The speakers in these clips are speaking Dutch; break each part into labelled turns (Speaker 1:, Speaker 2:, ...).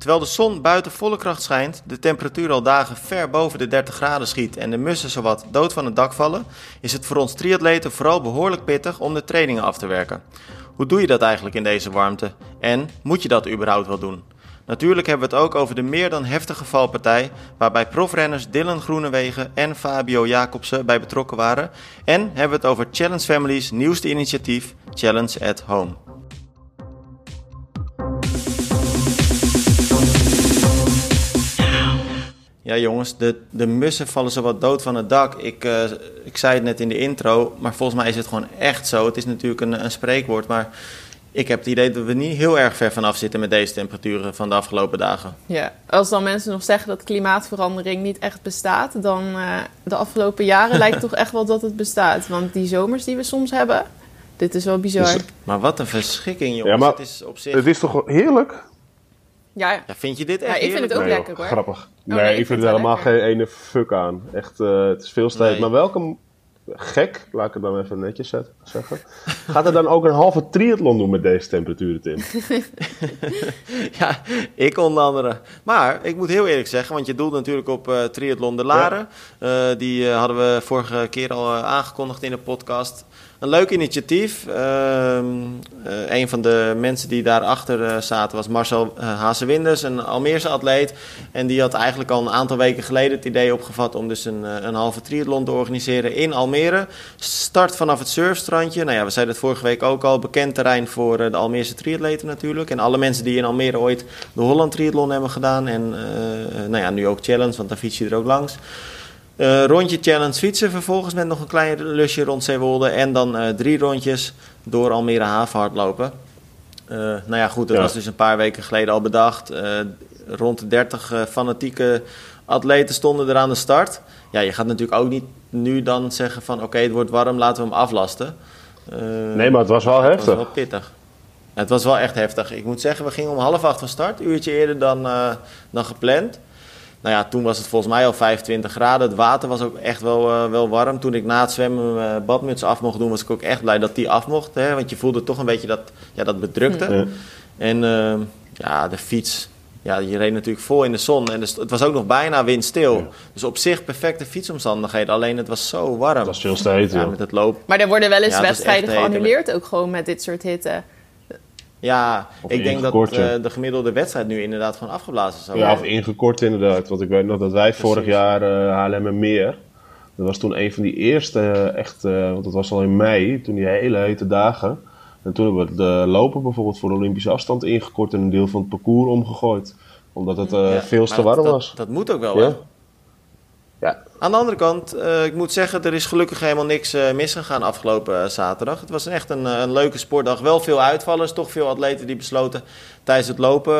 Speaker 1: Terwijl de zon buiten volle kracht schijnt, de temperatuur al dagen ver boven de 30 graden schiet en de mussen zowat dood van het dak vallen, is het voor ons triatleten vooral behoorlijk pittig om de trainingen af te werken. Hoe doe je dat eigenlijk in deze warmte? En moet je dat überhaupt wel doen? Natuurlijk hebben we het ook over de meer dan heftige valpartij, waarbij profrenners Dylan Groenewegen en Fabio Jacobsen bij betrokken waren. En hebben we het over Challenge Family's nieuwste initiatief, Challenge at Home. Ja jongens, de, de mussen vallen zo wat dood van het dak. Ik, uh, ik zei het net in de intro, maar volgens mij is het gewoon echt zo. Het is natuurlijk een, een spreekwoord, maar ik heb het idee dat we niet heel erg ver vanaf zitten met deze temperaturen van de afgelopen dagen.
Speaker 2: Ja, als dan mensen nog zeggen dat klimaatverandering niet echt bestaat, dan uh, de afgelopen jaren lijkt toch echt wel dat het bestaat. Want die zomers die we soms hebben, dit is wel bizar.
Speaker 1: Dus, maar wat een verschikking jongens.
Speaker 3: Ja, maar
Speaker 1: het, is op zich...
Speaker 3: het is toch heerlijk?
Speaker 2: Ja,
Speaker 1: ja, vind je dit echt
Speaker 2: ja, ik vind het ook
Speaker 3: nee,
Speaker 2: lekker
Speaker 3: joh,
Speaker 2: hoor.
Speaker 3: Grappig.
Speaker 2: nee,
Speaker 3: nee,
Speaker 2: ik vind
Speaker 3: vind
Speaker 2: het
Speaker 3: er helemaal geen ene fuck aan. Echt, eh, het is veel steeds.
Speaker 1: Nee.
Speaker 3: Maar welke gek, laat ik het dan even netjes zeggen, gaat er dan ook een halve triathlon doen met deze temperaturen, Tim?
Speaker 1: Ja, ik onder andere. Maar ik moet heel eerlijk zeggen, want je doelt natuurlijk op eh Triathlon de Laren. Eh, die hadden we vorige keer al aangekondigd in de podcast. Een leuk initiatief. Ehm, eh, een van de mensen die daarachter eh zaten was Marcel uh, Hazewinders, een Almeerse atleet. En die had eigenlijk al een aantal weken geleden het idee opgevat om dus een, eh, een halve triathlon te organiseren in Almere. Start vanaf het surfstrandje. Nou ja, we zeiden het vorige week ook al. Bekend terrein voor eh, de Almeerse triatleten natuurlijk. En alle mensen die in Almere ooit de Holland Triathlon hebben gedaan. En eh, nou ja, nu ook Challenge, want daar fiets je er ook langs. Eh, rondje challenge fietsen vervolgens met nog een klein lusje rond Zeewolde. En dan eh, drie rondjes door Almere haven hardlopen. Eh nou ja, goed, dat
Speaker 3: Ja.
Speaker 1: was dus een paar weken geleden al bedacht. Rond de 30 eh, fanatieke atleten stonden er aan de start. Ja, je gaat natuurlijk ook niet nu dan zeggen van... oké, het wordt warm, laten we hem aflasten.
Speaker 3: Nee, maar het was wel
Speaker 1: het
Speaker 3: heftig.
Speaker 1: was wel pittig. Het was wel echt heftig. Ik moet zeggen, we gingen om half acht van start. Een uurtje eerder dan, dan gepland. Nou ja, toen was het volgens mij al 25 graden. Het water was ook echt wel, eh, wel warm. Toen ik na het zwemmen mijn badmuts af mocht doen, was ik ook echt blij dat die af mocht. Hè? Want je voelde toch een beetje dat, ja, dat bedrukte.
Speaker 3: Ja.
Speaker 1: En eh, ja, de fiets. Ja, je reed natuurlijk vol in de zon. En dus, het was ook nog bijna windstil.
Speaker 3: Ja.
Speaker 1: Dus op zich perfecte fietsomstandigheden. Alleen het was zo warm.
Speaker 3: Het was veel te heet,
Speaker 1: ja, met het lopen.
Speaker 2: Maar er worden wel eens wedstrijden geannuleerd ook gewoon met dit soort hitte.
Speaker 1: Ja,
Speaker 3: Of
Speaker 1: ik denk dat
Speaker 3: ja.
Speaker 1: eh, de gemiddelde wedstrijd nu inderdaad gewoon afgeblazen zou
Speaker 3: Ja,
Speaker 1: worden.
Speaker 3: of ingekort inderdaad. Want ik weet nog dat wij vorig jaar eh Haarlem en Meer... Dat was toen een van die eerste eh, echt... want dat was al in mei, toen die hele hete dagen. En toen hebben we de lopen bijvoorbeeld voor de Olympische afstand ingekort... en een deel van het parcours omgegooid. Omdat het
Speaker 1: Ja,
Speaker 3: veel te warm
Speaker 1: dat,
Speaker 3: was.
Speaker 1: Dat, dat moet ook wel,
Speaker 3: Ja. Ja,
Speaker 1: Aan de andere kant, eh, ik moet zeggen, er is gelukkig helemaal niks eh, misgegaan afgelopen eh, zaterdag. Het was echt een, leuke sportdag. Wel veel uitvallers, toch veel atleten die besloten tijdens het lopen,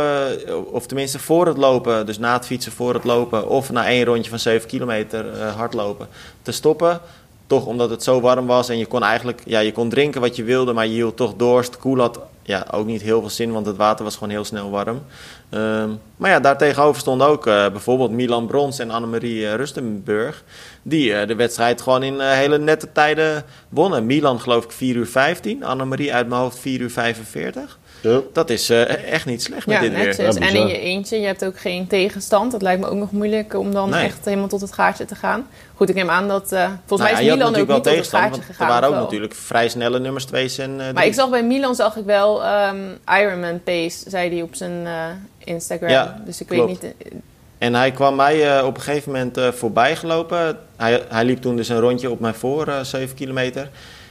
Speaker 1: of tenminste voor het lopen, dus na het fietsen voor het lopen, of na één rondje van 7 kilometer hardlopen, te stoppen. Toch omdat het zo warm was en je kon eigenlijk, ja, je kon drinken wat je wilde, maar je hield toch dorst. Koel had ja, ook niet heel veel zin, want het water was gewoon heel snel warm. Ehm, maar ja, daartegenover stonden ook eh, bijvoorbeeld Milan Brons en Annemarie eh, Rustenburg. Die eh, de wedstrijd gewoon in hele nette tijden wonnen. Milan geloof ik 4 uur 15. Annemarie uit mijn hoofd 4 uur 45.
Speaker 3: Ja.
Speaker 1: Dat is eh, echt niet slecht met
Speaker 2: Ja,
Speaker 1: dit weer.
Speaker 3: Ja,
Speaker 2: en in je eentje, je hebt ook geen tegenstand. Dat lijkt me ook nog moeilijk om dan
Speaker 1: Nee.
Speaker 2: echt helemaal tot het gaatje te gaan. Goed, ik neem aan dat... eh, volgens
Speaker 1: Nou
Speaker 2: mij is Milan ook
Speaker 1: natuurlijk
Speaker 2: niet
Speaker 1: wel
Speaker 2: tot het gaatje gegaan.
Speaker 1: er waren ook
Speaker 2: wel?
Speaker 1: natuurlijk vrij snelle nummers 2 en eh
Speaker 2: Maar ik zag bij Milan zag ik wel ehm, Ironman pace, zei hij op zijn eh, Instagram.
Speaker 1: Ja,
Speaker 2: dus ik
Speaker 1: klopt.
Speaker 2: weet niet...
Speaker 1: En hij kwam mij eh, op een gegeven moment eh, voorbij gelopen. Hij, hij liep toen dus een rondje op mij voor, eh 7 kilometer.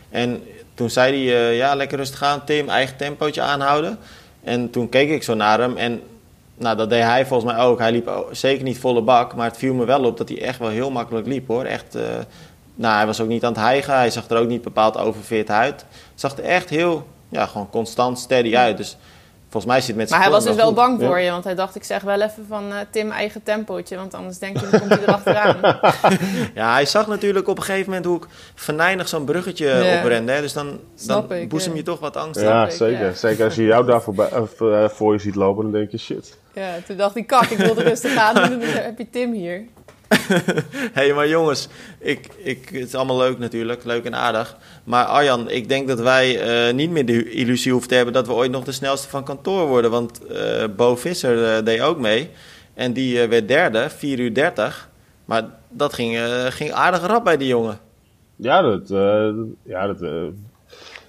Speaker 1: En toen zei hij, eh, ja, lekker rustig aan, Tim, eigen tempootje aanhouden. En toen keek ik zo naar hem en nou, dat deed hij volgens mij ook. Hij liep zeker niet volle bak, maar het viel me wel op dat hij echt wel heel makkelijk liep hoor. Echt, eh, nou, hij was ook niet aan het hijgen, hij zag er ook niet bepaald overfit uit. Het zag er echt heel, ja, gewoon constant steady uit. Dus volgens mij zit het met
Speaker 2: Maar hij was dus wel
Speaker 1: goed.
Speaker 2: bang voor je, want hij dacht, ik zeg wel even van eh, Tim eigen tempootje, want anders denk je, dan komt hij erachteraan.
Speaker 1: Ja, hij zag natuurlijk op een gegeven moment hoe ik venijnig zo'n bruggetje
Speaker 2: Ja.
Speaker 1: oprende. Hè? Dus dan,
Speaker 2: Snap
Speaker 1: dan
Speaker 2: ik,
Speaker 1: boezem
Speaker 2: ja.
Speaker 1: je toch wat angst.
Speaker 3: Ja,
Speaker 2: ik,
Speaker 3: zeker.
Speaker 2: ja.
Speaker 3: Zeker als je jou daar voorbij, of, eh, voor je ziet lopen, dan denk je shit.
Speaker 2: ja, toen dacht hij, kak, ik wilde rustig aan, en dan heb je Tim hier.
Speaker 1: hey, maar jongens, ik, ik, het is allemaal leuk natuurlijk, leuk en aardig. Maar Arjan, ik denk dat wij uh, niet meer de illusie hoeven te hebben dat we ooit nog de snelste van kantoor worden. Want uh, Bo Visser uh, deed ook mee. En die werd derde, 4 uur 30. Maar dat ging, ging aardig rap bij die jongen.
Speaker 3: Ja, dat, ja, dat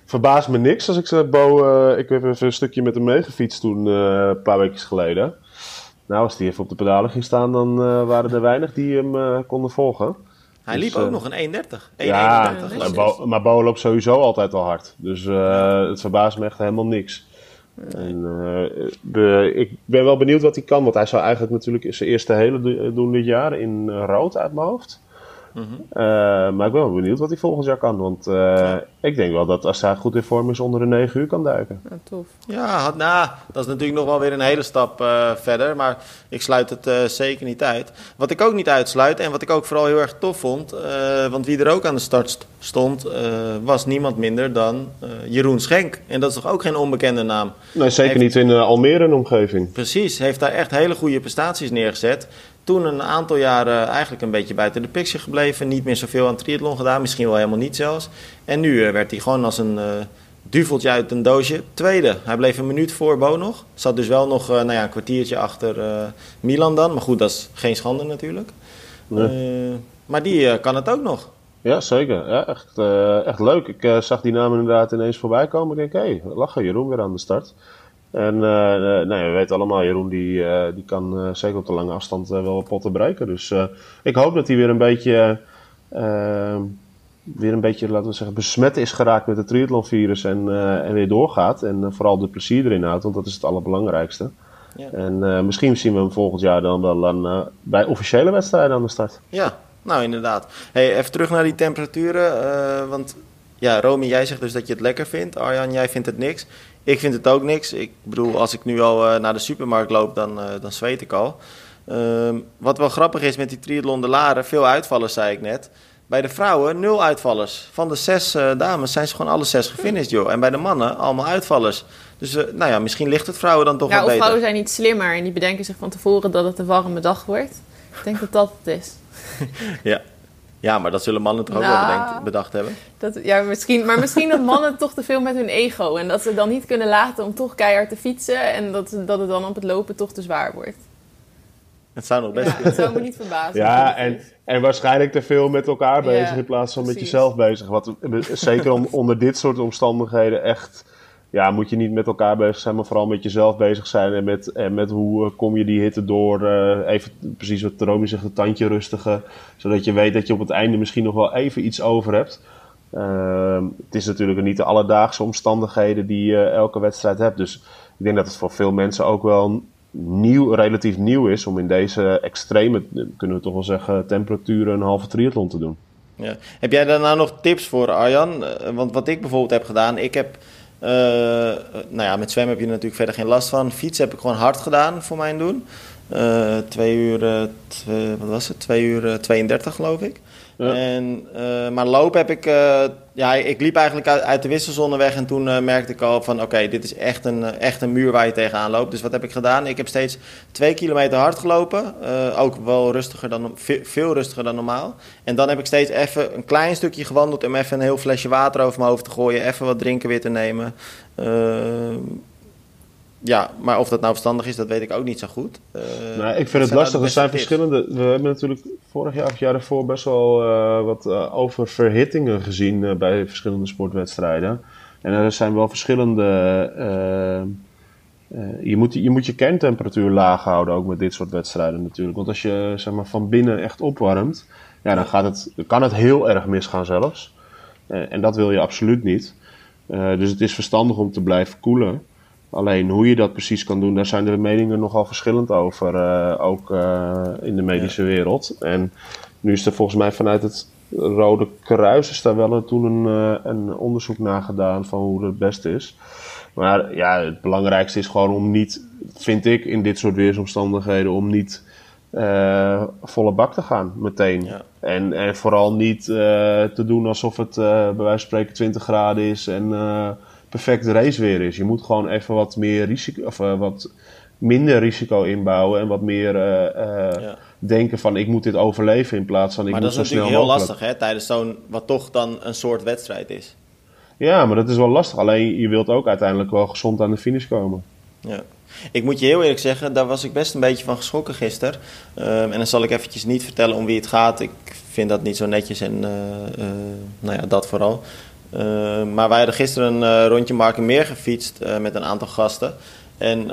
Speaker 3: verbaast me niks als ik Bo, ik heb even een stukje met hem meegefietst toen, een paar weken geleden. Nou, als die even op de pedalen ging staan, dan uh, waren er weinig die hem uh, konden volgen.
Speaker 1: Hij dus, liep ook uh, nog een 1,30.
Speaker 3: Ja, maar Bo, maar Bo loopt sowieso altijd al hard. Dus het verbaast me echt helemaal niks. En, de, ik ben wel benieuwd wat hij kan, want hij zou eigenlijk natuurlijk zijn eerste hele doen dit jaar in rood uit mijn hoofd. Mm -hmm. uh, maar ik ben wel benieuwd wat hij volgend jaar kan. Want uh, ja. ik denk wel dat als hij goed in vorm is, onder de 9 uur kan duiken.
Speaker 2: Ja, tof.
Speaker 1: Ja, nou, dat is natuurlijk nog wel weer een hele stap uh, verder. Maar ik sluit het zeker niet uit. Wat ik ook niet uitsluit en wat ik ook vooral heel erg tof vond. want wie er ook aan de start stond, was niemand minder dan Jeroen Schenk. En dat is toch ook geen onbekende naam?
Speaker 3: Nee, zeker heeft, niet in Almere een omgeving.
Speaker 1: Precies, heeft daar echt hele goede prestaties neergezet. Toen een aantal jaren eigenlijk een beetje buiten de picture gebleven. Niet meer zoveel aan triathlon gedaan, misschien wel helemaal niet zelfs. En nu uh, werd hij gewoon als een uh, duveltje uit een doosje tweede. Hij bleef een minuut voor Bo nog. Zat dus wel nog uh, nou ja, een kwartiertje achter Milan dan. Maar goed, dat is geen schande natuurlijk. Nee. maar die kan het ook nog.
Speaker 3: Ja, zeker. Ja, echt, echt leuk. Ik zag die naam inderdaad ineens voorbij komen. Ik denk, hé, hey, lachen Jeroen weer aan de start. En uh, nou ja, we weten allemaal, Jeroen die, uh, die kan uh, zeker op de lange afstand wel potten bereiken. Dus ik hoop dat hij weer een beetje, weer een beetje, laten we zeggen, besmet is geraakt met het triathlonvirus en, en weer doorgaat. En vooral de plezier erin houdt, want dat is het allerbelangrijkste. Ja. En misschien zien we hem volgend jaar dan wel aan, bij officiële wedstrijden aan de start.
Speaker 1: Ja, nou inderdaad. Hey, even terug naar die temperaturen, want ja, Romy, jij zegt dus dat je het lekker vindt. Arjan, jij vindt het niks. Ik vind het ook niks. Ik bedoel, als ik nu al uh, naar de supermarkt loop, dan, uh, dan zweet ik al. Uh, wat wel grappig is met die triathlon de Laren, veel uitvallers zei ik net. Bij de vrouwen nul uitvallers. Van de zes uh, dames zijn ze gewoon alle zes gefinished, joh. En bij de mannen allemaal uitvallers. Dus nou ja, misschien ligt het vrouwen dan toch
Speaker 2: ja,
Speaker 1: wel beter.
Speaker 2: vrouwen zijn niet slimmer en die bedenken zich van tevoren dat het een warme dag wordt. Ik denk dat dat het is.
Speaker 1: ja, ja, maar dat zullen mannen toch ook nou, wel bedenkt, bedacht hebben?
Speaker 2: Dat, ja, misschien, maar misschien dat mannen toch te veel met hun ego. En dat ze dan niet kunnen laten om toch keihard te fietsen. En dat, dat het dan op het lopen toch te zwaar wordt.
Speaker 1: Het zou nog best
Speaker 2: ja, Het zou me niet verbazen.
Speaker 3: Ja, en, en waarschijnlijk te veel met elkaar bezig ja, in plaats van precies. met jezelf bezig. Wat zeker om, onder dit soort omstandigheden echt ja, moet je niet met elkaar bezig zijn, maar vooral met jezelf bezig zijn. En met, en met hoe uh, kom je die hitte door. Uh, even precies wat Romy zegt, een tandje rustiger. Zodat je weet dat je op het einde misschien nog wel even iets over hebt. Uh, het is natuurlijk niet de alledaagse omstandigheden die je elke wedstrijd hebt. Dus ik denk dat het voor veel mensen ook wel nieuw, relatief nieuw is om in deze extreme, kunnen we toch wel zeggen, temperaturen een halve triathlon te doen.
Speaker 1: Ja. Heb jij daar nou nog tips voor, Arjan? Want wat ik bijvoorbeeld heb gedaan, ik heb uh, nou ja, met zwemmen heb je natuurlijk verder geen last van. Fietsen heb ik gewoon hard gedaan voor mijn doen. Uh, twee uur, twee, wat was het? Twee uur 32 geloof ik. Ja. En, maar lopen heb ik, ja, ik liep eigenlijk uit, uit de wisselzone weg en toen uh, merkte ik al van oké, dit is echt een, echt een muur waar je tegenaan loopt. Dus wat heb ik gedaan? Ik heb steeds twee kilometer hard gelopen, ook wel rustiger dan, veel, veel rustiger dan normaal. En dan heb ik steeds even een klein stukje gewandeld om even een heel flesje water over mijn hoofd te gooien, even wat drinken weer te nemen. Ja, maar of dat nou verstandig is, dat weet ik ook niet zo goed.
Speaker 3: Uh, nou, ik vind het lastig. Er zijn verschillende. We hebben natuurlijk vorig jaar of jaar ervoor best wel uh, wat uh, over verhittingen gezien bij verschillende sportwedstrijden. En er zijn wel verschillende. je, moet, je moet je kerntemperatuur laag houden, ook met dit soort wedstrijden natuurlijk. Want als je zeg maar, van binnen echt opwarmt, ja, dan gaat het, kan het heel erg misgaan zelfs. en dat wil je absoluut niet. dus het is verstandig om te blijven koelen. Alleen hoe je dat precies kan doen, daar zijn de meningen nogal verschillend over, uh, ook uh, in de medische ja. wereld. En nu is er volgens mij vanuit het Rode Kruis is daar wel toen een, uh, een onderzoek naar gedaan van hoe het beste is. Maar ja, het belangrijkste is gewoon om niet, vind ik in dit soort weersomstandigheden, om niet volle bak te gaan meteen. Ja. En, en vooral niet te doen alsof het bij wijze van spreken 20 graden is en perfect raceweer is. Je moet gewoon even wat meer risico of uh, wat minder risico inbouwen en wat meer ja. denken van ik moet dit overleven in plaats van ik
Speaker 1: maar
Speaker 3: moet zo snel
Speaker 1: mogelijk. Maar
Speaker 3: dat
Speaker 1: is natuurlijk heel lastig hè, tijdens zo'n, wat toch dan een soort wedstrijd is.
Speaker 3: Ja, maar dat is wel lastig. Alleen je wilt ook uiteindelijk wel gezond aan de finish komen.
Speaker 1: Ja. Ik moet je heel eerlijk zeggen, daar was ik best een beetje van geschrokken gisteren. Um, en dan zal ik eventjes niet vertellen om wie het gaat. Ik vind dat niet zo netjes en uh, nou ja, dat vooral. Uh, maar wij hadden gisteren een rondje Markenmeer gefietst met een aantal gasten. En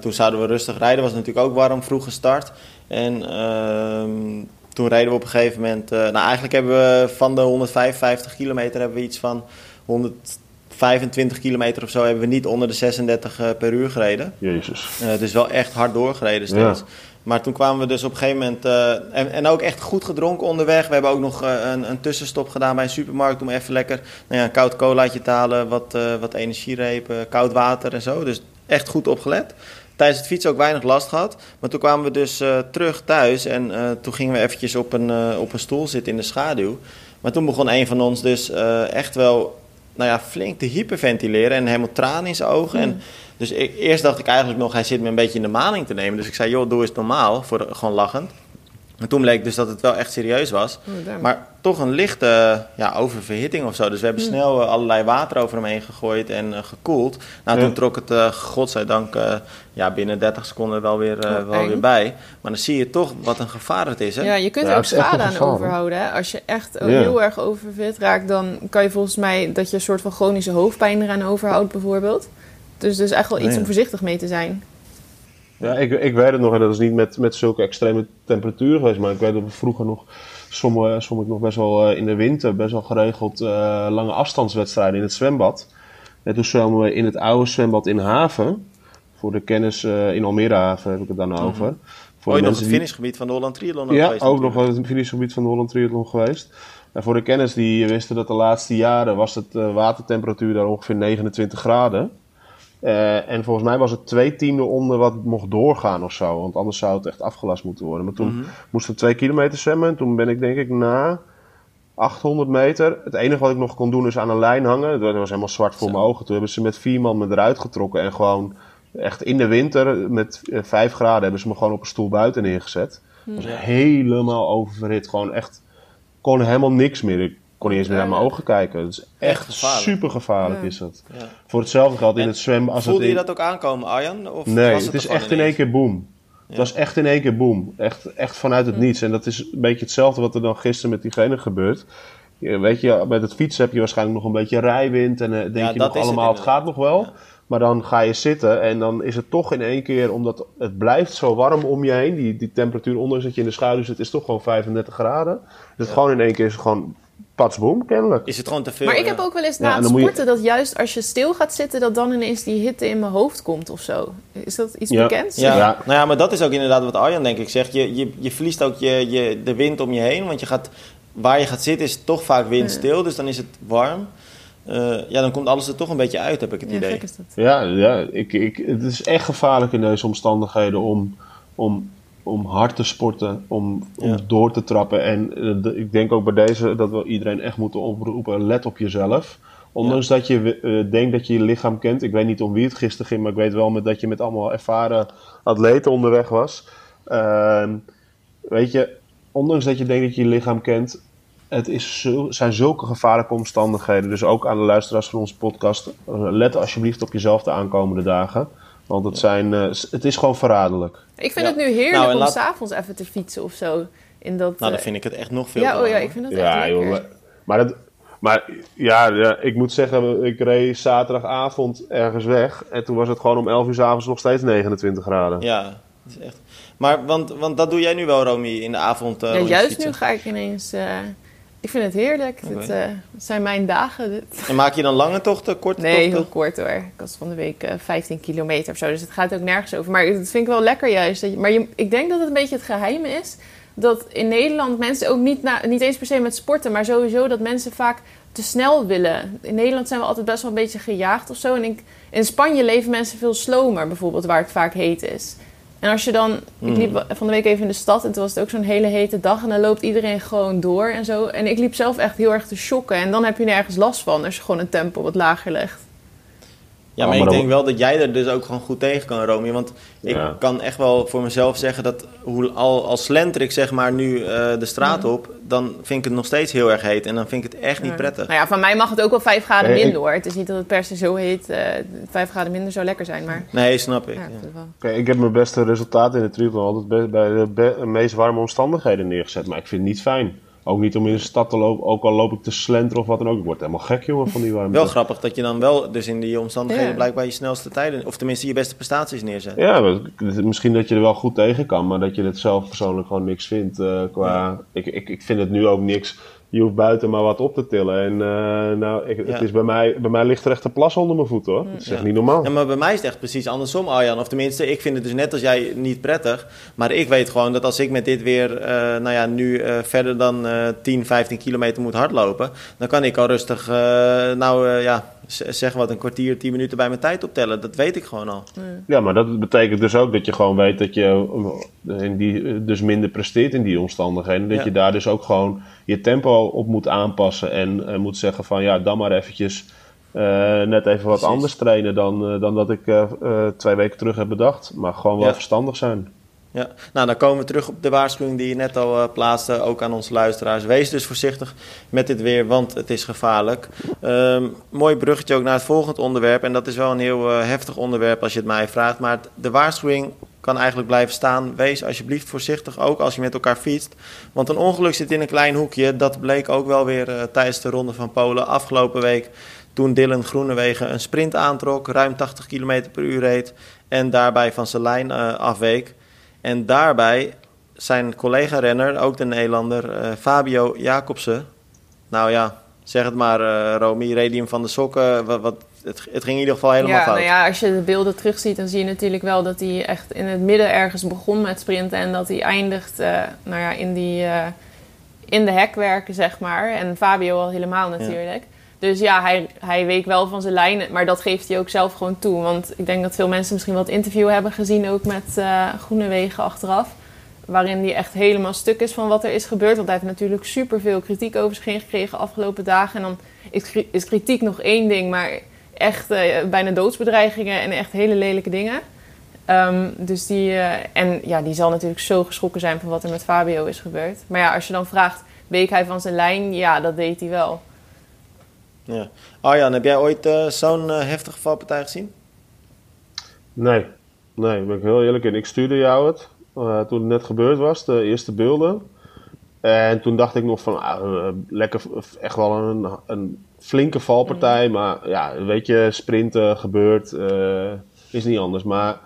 Speaker 1: toen zouden we rustig rijden. Was natuurlijk ook warm, vroeg gestart. En ehm, toen reden we op een gegeven moment... nou, eigenlijk hebben we van de 155 kilometer hebben we iets van 125 kilometer of zo hebben we niet onder de 36 uh, per uur gereden.
Speaker 3: Jezus.
Speaker 1: Uh, dus wel echt hard doorgereden steeds. Ja. Maar toen kwamen we dus op een gegeven moment... Uh, en, en ook echt goed gedronken onderweg. We hebben ook nog een, een, tussenstop gedaan bij een supermarkt... om even lekker nou ja, een koud colaatje te halen, wat, wat energierepen, koud water en zo. Dus echt goed opgelet. Tijdens het fietsen ook weinig last gehad. Maar toen kwamen we dus terug thuis... en toen gingen we eventjes op een, op een stoel zitten in de schaduw... Maar toen begon een van ons dus echt wel nou ja, flink te hyperventileren en helemaal tranen in zijn ogen. En dus ik, eerst dacht ik eigenlijk nog, hij zit me een beetje in de maling te nemen. Dus ik zei, joh, doe eens normaal, voor gewoon lachend. En toen bleek dus dat het wel echt serieus was.
Speaker 2: Oh,
Speaker 1: maar toch een lichte ja, oververhitting of zo. Dus we hebben snel uh, allerlei water over hem heen gegooid en uh, gekoeld. Nou, toen trok het, uh, godzijdank, ja, binnen 30 seconden wel weer,
Speaker 2: Oh,
Speaker 1: wel weer bij. Maar dan zie je toch wat een gevaar het is. Hè?
Speaker 2: Ja, je kunt
Speaker 3: Ja,
Speaker 2: er ook schade aan overhouden. Hè? Als je echt
Speaker 3: Ja.
Speaker 2: heel erg overfit raakt, dan kan je volgens mij dat je een soort van chronische hoofdpijn eraan overhoudt, bijvoorbeeld. Dus dus echt wel iets
Speaker 1: ja.
Speaker 2: om voorzichtig mee te zijn.
Speaker 3: Ja, ik, ik weet het nog, en dat is niet met, met zulke extreme temperaturen geweest, maar ik weet dat we vroeger nog, sommige, sommige nog best wel eh, in de winter, best wel geregeld eh, lange afstandswedstrijden in het zwembad. En toen zwommen we in het oude zwembad in Haven, voor de kennis eh, in Almere Haven heb ik het dan over. Voor
Speaker 1: Ooit
Speaker 3: de
Speaker 1: nog
Speaker 3: mensen
Speaker 1: het
Speaker 3: die-
Speaker 1: finishgebied van de Holland Triathlon
Speaker 3: Ja,
Speaker 1: geweest
Speaker 3: ook nog
Speaker 1: natuurlijk.
Speaker 3: het finishgebied van de Holland Triathlon geweest. En voor de kennis die wisten dat de laatste jaren was het watertemperatuur daar ongeveer 29 graden. Eh, en volgens mij was het twee tiende onder wat mocht doorgaan of zo. Want anders zou het echt afgelast moeten worden. Maar toen
Speaker 1: Mhm.
Speaker 3: moesten we twee kilometer zwemmen. En toen ben ik denk ik na 800 meter. Het enige wat ik nog kon doen is aan een lijn hangen. Dat was helemaal zwart voor
Speaker 1: Zo.
Speaker 3: mijn ogen. Toen hebben ze met vier man me eruit getrokken. En gewoon echt in de winter met eh, 5 graden hebben ze me gewoon op een stoel buiten neergezet. Was helemaal oververhit. Gewoon echt, kon helemaal niks meer. Ik kon niet eens meer naar mijn ogen kijken. Het is
Speaker 1: Echt
Speaker 3: echt,
Speaker 1: gevaarlijk.
Speaker 3: super gevaarlijk
Speaker 2: Ja.
Speaker 3: is dat.
Speaker 1: Ja.
Speaker 3: Voor hetzelfde geldt in
Speaker 1: En
Speaker 3: het zwemmen. Als
Speaker 1: Voelde
Speaker 3: het
Speaker 1: je dat ook aankomen, Arjan? Of
Speaker 3: Nee,
Speaker 1: was
Speaker 3: het, is echt in één keer boom. Het was echt in één keer boom. Echt, echt vanuit het niets. En dat is een beetje hetzelfde wat er dan gisteren met diegene gebeurt. Je, weet je, met het fietsen heb je waarschijnlijk nog een beetje rijwind. En eh, denk
Speaker 1: Ja,
Speaker 3: je
Speaker 1: dat
Speaker 3: nog
Speaker 1: het
Speaker 3: allemaal, het, gaat nog wel.
Speaker 1: Ja.
Speaker 3: Maar dan ga je zitten en dan is het toch in één keer, omdat het blijft zo warm om je heen. Die, die temperatuur, ondanks dat je in de schaduw zit, is toch gewoon 35 graden. Dus het gewoon in één keer is het gewoon patsboom, kennelijk.
Speaker 1: Is het gewoon te veel?
Speaker 2: Maar ik heb ook wel eens na het
Speaker 3: je-
Speaker 2: sporten dat juist als je stil gaat zitten, dat dan ineens die hitte in mijn hoofd komt of zo. Is dat iets
Speaker 3: Ja.
Speaker 2: bekends?
Speaker 1: Ja,
Speaker 3: Ja.
Speaker 1: nou ja, maar dat is ook inderdaad wat Arjan denk ik zegt. Je, je, je verliest ook je, je, de wind om je heen, want je gaat, waar je gaat zitten is toch vaak windstil, dus dan is het warm. Eh, ja, dan komt alles er toch een beetje uit, heb ik het
Speaker 2: Ja,
Speaker 1: idee.
Speaker 2: gek is dat.
Speaker 3: Ja, ja ik, ik, het is echt gevaarlijk in deze omstandigheden om, om, om hard te sporten, om, om
Speaker 1: Ja.
Speaker 3: door te trappen. En eh, de- ik denk ook bij deze dat we iedereen echt moeten oproepen, let op jezelf. Ondanks dat je eh, denkt dat je je lichaam kent. Ik weet niet om wie het gisteren ging, maar ik weet wel met dat je met allemaal ervaren atleten onderweg was. Ehm, weet je, ondanks dat je denkt dat je je lichaam kent, het is zijn zulke gevaarlijke omstandigheden. Dus ook aan de luisteraars van onze podcast. eh, Let alsjeblieft op jezelf de aankomende dagen. Want het, zijn, eh, het is gewoon verraderlijk.
Speaker 2: Ik vind
Speaker 1: Ja.
Speaker 2: het nu heerlijk
Speaker 1: Nou,
Speaker 2: om
Speaker 1: laat-
Speaker 2: s'avonds even te fietsen of zo. In dat,
Speaker 1: Nou, dan
Speaker 2: eh,
Speaker 1: vind ik het echt nog veel
Speaker 2: ja, oh ja, ik vind dat
Speaker 3: Ja,
Speaker 2: echt
Speaker 3: joh.
Speaker 2: lekker.
Speaker 3: Maar, maar, dat, maar ja, ja, ik moet zeggen, ik reed zaterdagavond ergens weg. En toen was het gewoon om 11 uur 's avonds nog steeds 29 graden.
Speaker 1: Ja, dat is echt. Maar, want, want dat doe jij nu wel, Romy, in de avond. eh,
Speaker 2: ja, juist nu ga ik ineens... eh, ik vind het heerlijk. Dit, eh, het zijn mijn dagen. Dit.
Speaker 1: En maak je dan lange tochten, korte
Speaker 2: Nee,
Speaker 1: tochten?
Speaker 2: heel kort hoor. Ik was van de week eh, 15 kilometer of zo. Dus het gaat ook nergens over. Maar dat vind ik wel lekker juist. Dat je, maar je, ik denk dat het een beetje het geheim is. Dat in Nederland mensen ook niet, na, niet eens per se met sporten. Maar sowieso dat mensen vaak te snel willen. In Nederland zijn we altijd best wel een beetje gejaagd of zo. En ik, in Spanje leven mensen veel slomer bijvoorbeeld. Waar het vaak heet is. En als je dan...
Speaker 1: Hmm.
Speaker 2: Ik liep van de week even in de stad. En toen was het ook zo'n hele hete dag. En dan loopt iedereen gewoon door en zo. En ik liep zelf echt heel erg te shocken. En dan heb je nergens last van. Als je gewoon een tempo wat lager legt.
Speaker 1: Ja, maar, ik denk wel dat jij er dus ook gewoon goed tegen kan, Romy. Want ik kan echt wel voor mezelf zeggen dat hoe, al, als slenter ik zeg maar nu uh, de straat op, dan vind ik het nog steeds heel erg heet. En dan vind ik het echt niet prettig.
Speaker 2: Nou ja, van mij mag het ook wel 5 graden minder hoor. Het is niet dat het per se zo heet. Uh, 5 graden minder zou lekker zijn, maar...
Speaker 1: Nee, snap ik. Ja,
Speaker 3: ja. ik heb mijn beste resultaten in de triathlon altijd bij de meest warme omstandigheden neergezet. Maar ik vind het niet fijn. Ook niet om in de stad te lopen, ook al loop ik te slenteren of wat dan ook. Ik word helemaal gek, jongen, van die warmte.
Speaker 1: Wel grappig dat je dan wel dus in die omstandigheden blijkbaar je snelste tijden... of tenminste je beste prestaties neerzet.
Speaker 3: Ja, misschien dat je er wel goed tegen kan... maar dat je het zelf persoonlijk gewoon niks vindt. Uh, qua, ik, ik, ik vind het nu ook niks je hoeft buiten maar wat op te tillen. En uh, nou, ik, het is bij, mij, bij mij ligt er echt een plas onder mijn voeten hoor. Dat is echt niet normaal.
Speaker 1: Ja, maar bij mij is het echt precies andersom, Arjan. Of tenminste, ik vind het dus net als jij niet prettig. Maar ik weet gewoon dat als ik met dit weer, uh, nou ja, nu uh, verder dan 10, 15 kilometer moet hardlopen. Dan kan ik al rustig, nou ja, zeg wat, een kwartier, 10 minuten bij mijn tijd optellen. Dat weet ik gewoon al.
Speaker 3: Ja, maar dat betekent dus ook dat je gewoon weet dat je in die, dus minder presteert in die omstandigheden. Dat je daar dus ook gewoon je tempo op moet aanpassen en uh, moet zeggen van ja, dan maar eventjes uh, net even wat anders trainen dan, uh, dan dat ik twee weken terug heb bedacht. Maar gewoon wel verstandig zijn.
Speaker 1: Ja, nou dan komen we terug op de waarschuwing die je net al plaatste, ook aan onze luisteraars. Wees dus voorzichtig met dit weer, want het is gevaarlijk. Um, mooi bruggetje ook naar het volgende onderwerp. En dat is wel een heel heftig onderwerp als je het mij vraagt. Maar de waarschuwing kan eigenlijk blijven staan. Wees alsjeblieft voorzichtig, ook als je met elkaar fietst. Want een ongeluk zit in een klein hoekje. Dat bleek ook wel weer uh, tijdens de Ronde van Polen afgelopen week. Toen Dylan Groenewegen een sprint aantrok, ruim 80 km per uur reed. En daarbij van zijn lijn uh, afweek. En daarbij zijn collega-renner, ook de Nederlander, uh, Fabio Jacobsen. Nou ja, zeg het maar, Romy, reed van de sokken. Wat, wat, het, het, ging in ieder geval helemaal
Speaker 2: ja,
Speaker 1: fout.
Speaker 2: Nou ja, als je de beelden terugziet, dan zie je natuurlijk wel dat hij echt in het midden ergens begon met sprinten. En dat hij eindigt uh, nou ja, in, die, uh, in de hekwerken, zeg maar. En Fabio al helemaal natuurlijk. Ja. Dus ja, hij, hij week wel van zijn lijnen. Maar dat geeft hij ook zelf gewoon toe. Want ik denk dat veel mensen misschien wel het interview hebben gezien, ook met uh, Groenewegen achteraf. Waarin hij echt helemaal stuk is van wat er is gebeurd. Want hij heeft natuurlijk superveel kritiek over zich heen gekregen afgelopen dagen. En dan is, is kritiek nog één ding, maar echt uh, bijna doodsbedreigingen en echt hele lelijke dingen. Um, dus die, uh, en ja, die zal natuurlijk zo geschrokken zijn van wat er met Fabio is gebeurd. Maar ja, als je dan vraagt, week hij van zijn lijn? Ja, dat deed hij wel.
Speaker 1: Ja. Arjan, heb jij ooit uh, zo'n heftige valpartij gezien?
Speaker 3: Nee, nee, ben ik heel eerlijk in. Ik stuurde jou het toen het net gebeurd was, de eerste beelden. En toen dacht ik nog van, ah, lekker, echt wel een, een flinke valpartij. Maar ja, weet je, sprinten gebeurt, uh, is niet anders. Maar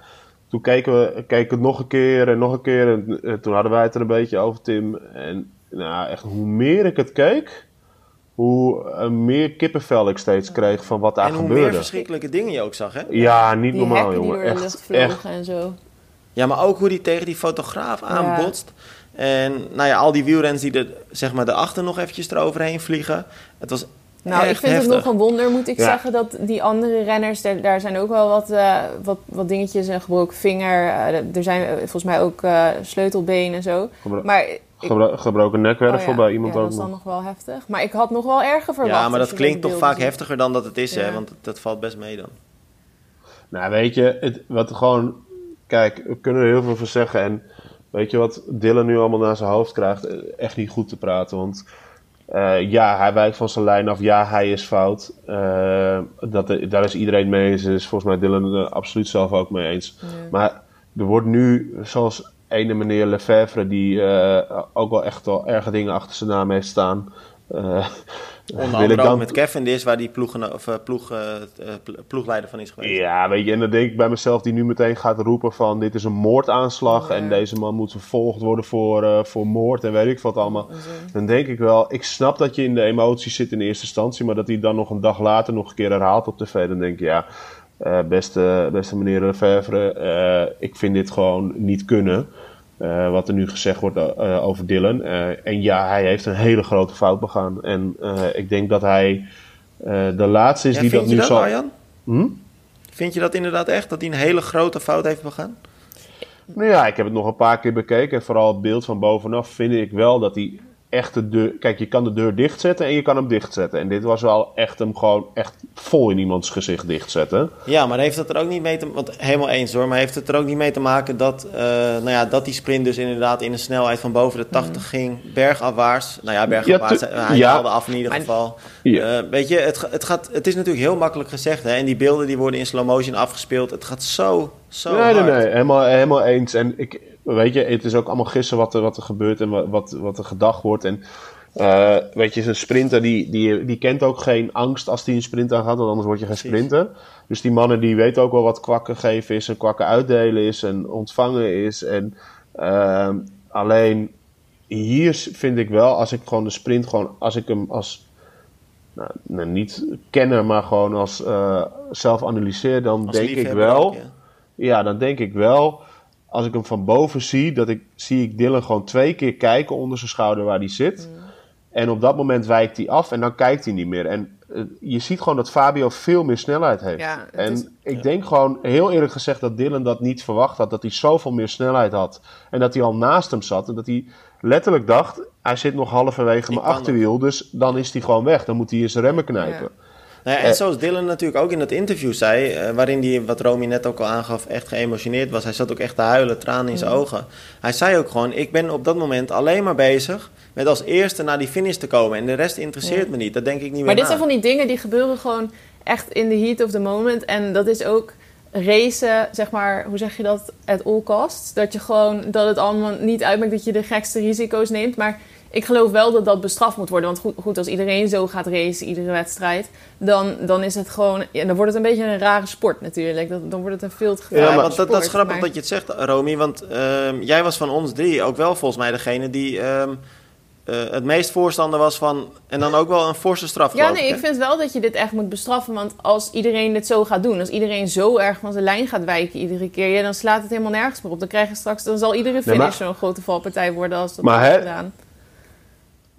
Speaker 3: toen keken we keken het nog een keer en nog een keer. En, en toen hadden wij het er een beetje over, Tim. En nou, echt, hoe meer ik het keek, hoe uh, meer kippenvel ik steeds kreeg van wat daar gebeurde.
Speaker 1: En hoe meer verschrikkelijke dingen je ook zag, hè?
Speaker 3: Ja, niet
Speaker 2: die
Speaker 3: normaal,
Speaker 2: jongen.
Speaker 3: Die
Speaker 2: door de lucht vlogen en zo.
Speaker 1: Ja, maar ook hoe die tegen die fotograaf aanbotst. Ja. En nou ja, al die wielrens die er, zeg maar, erachter nog eventjes eroverheen vliegen. Het was
Speaker 2: nou,
Speaker 1: echt
Speaker 2: ik vind
Speaker 1: heftig.
Speaker 2: het nog een wonder, moet ik ja. zeggen, dat die andere renners, daar, daar zijn ook wel wat, uh, wat, wat dingetjes, een gebroken vinger. Uh, er zijn volgens mij ook uh, sleutelbeen en zo.
Speaker 3: Gebro
Speaker 2: maar
Speaker 3: Gebro gebroken nekwervel
Speaker 2: oh ja,
Speaker 3: bij iemand
Speaker 2: ja,
Speaker 3: ook
Speaker 2: dat is dan
Speaker 3: nog.
Speaker 2: wel heftig. Maar ik had nog wel erger verwacht.
Speaker 1: Ja, maar dat klinkt toch vaak heftiger dan dat het is, hè? Want dat valt best mee dan.
Speaker 3: Nou, weet je, het, wat gewoon... Kijk, we kunnen er heel veel van zeggen. En weet je wat Dylan nu allemaal naar zijn hoofd krijgt? Echt niet goed te praten, want... Uh, ja, hij wijkt van zijn lijn af. Ja, hij is fout. Uh, dat, daar is iedereen mee eens. Is volgens mij Dylan er absoluut zelf ook mee eens. Maar er wordt nu, zoals ene meneer Lefevre, die uh, ook wel echt wel erge dingen achter zijn naam heeft staan.
Speaker 1: Onder andere dan... ook met Cavendish, waar die ploeg, of, ploeg, ploegleider van is geweest.
Speaker 3: Ja, weet je, en dan denk ik bij mezelf, die nu meteen gaat roepen van dit is een moordaanslag
Speaker 2: Ja.
Speaker 3: en deze man moet vervolgd worden voor, uh, voor moord en weet ik wat allemaal. Dan denk ik wel, ik snap dat je in de emoties zit in eerste instantie, maar dat hij dan nog een dag later nog een keer herhaalt op tv, dan denk ik ja, uh, beste, beste meneer Lefevre, uh, ik vind dit gewoon niet kunnen. Uh, wat er nu gezegd wordt uh, over Dylan. Uh, en ja, hij heeft een hele grote fout begaan. En ik denk dat hij de laatste is
Speaker 1: ja,
Speaker 3: die dat nu
Speaker 1: dat,
Speaker 3: zal.
Speaker 1: Arjan?
Speaker 3: Hm?
Speaker 1: Vind je dat inderdaad echt, dat hij een hele grote fout heeft begaan?
Speaker 3: Nou ja, ik heb het nog een paar keer bekeken. En vooral het beeld van bovenaf vind ik wel dat hij echt de deur. Kijk, je kan de deur dichtzetten en je kan hem dichtzetten. En dit was wel echt hem gewoon echt vol in iemands gezicht dichtzetten.
Speaker 1: Ja, maar heeft het er ook niet mee te want helemaal eens hoor, maar heeft het er ook niet mee te maken dat, uh, nou ja, dat die sprint dus inderdaad in een snelheid van boven de 80 mm. ging, bergafwaarts. Nou ja, bergafwaarts, ja, hij ja. haalde af in ieder geval. Ja. Uh, weet je, het, het, gaat, het is natuurlijk heel makkelijk gezegd hè, en die beelden die worden in slow motion afgespeeld. Het gaat zo, zo
Speaker 3: nee,
Speaker 1: hard.
Speaker 3: Nee, nee, helemaal, helemaal eens. En ik, weet je, het is ook allemaal gissen wat er, wat er gebeurt en wat, wat er gedacht wordt. En uh, weet je, een sprinter die, die, die kent ook geen angst als hij een sprint aan gaat, want anders word je geen sprinter. Dus die mannen die weten ook wel wat kwakken geven is en kwakken uitdelen is en ontvangen is. En uh, alleen hier vind ik wel, als ik gewoon de sprint gewoon, als ik hem als nou, nou niet kenner, maar gewoon als uh, zelf analyseer, dan denk ik wel. ja. ja, dan denk ik wel als ik hem van boven zie, dat ik, zie ik Dylan gewoon twee keer kijken onder zijn schouder waar hij zit. Mm. En op dat moment wijkt hij af en dan kijkt hij niet meer. En uh, je ziet gewoon dat Fabio veel meer snelheid heeft.
Speaker 2: Ja,
Speaker 3: en
Speaker 2: is,
Speaker 3: ik
Speaker 2: ja.
Speaker 3: denk gewoon heel eerlijk gezegd dat Dylan dat niet verwacht had. Dat hij zoveel meer snelheid had. En dat hij al naast hem zat. En dat hij letterlijk dacht, hij zit nog halverwege mijn achterwiel. Dus dan is hij gewoon weg. Dan moet hij in zijn remmen knijpen.
Speaker 1: Ja. Nou ja, en zoals Dylan natuurlijk ook in dat interview zei, uh, waarin hij, wat Romy net ook al aangaf, echt geëmotioneerd was. Hij zat ook echt te huilen, tranen in zijn ogen. Hij zei ook gewoon, ik ben op dat moment alleen maar bezig met als eerste naar die finish te komen. En de rest interesseert me niet, dat denk ik niet meer
Speaker 2: Maar dit
Speaker 1: na.
Speaker 2: zijn van die dingen die gebeuren gewoon echt in the heat of the moment. En dat is ook racen, zeg maar, hoe zeg je dat, at all costs. Dat je gewoon, dat het allemaal niet uitmaakt dat je de gekste risico's neemt. Maar ik geloof wel dat dat bestraft moet worden. Want goed, goed als iedereen zo gaat racen, iedere wedstrijd, dan, dan is het gewoon, ja, dan wordt het een beetje een rare sport natuurlijk. Dat, dan wordt het een veel te
Speaker 1: Ja,
Speaker 2: gevaarlijke
Speaker 1: want dat, dat is grappig
Speaker 2: Maar-
Speaker 1: dat je het zegt, Romy. Want ehm, jij was van ons drie ook wel volgens mij degene die ehm, eh, het meest voorstander was van... En dan ook wel een forse straf,
Speaker 2: Ja, nee,
Speaker 1: ik,
Speaker 2: vind wel dat je dit echt moet bestraffen. Want als iedereen dit zo gaat doen, als iedereen zo erg van zijn lijn gaat wijken iedere keer, ja, dan slaat het helemaal nergens meer op. Dan krijg je straks, dan zal iedere finish
Speaker 3: maar-
Speaker 2: zo'n grote valpartij worden als dat
Speaker 3: Maar
Speaker 2: wordt
Speaker 3: hè-
Speaker 2: gedaan.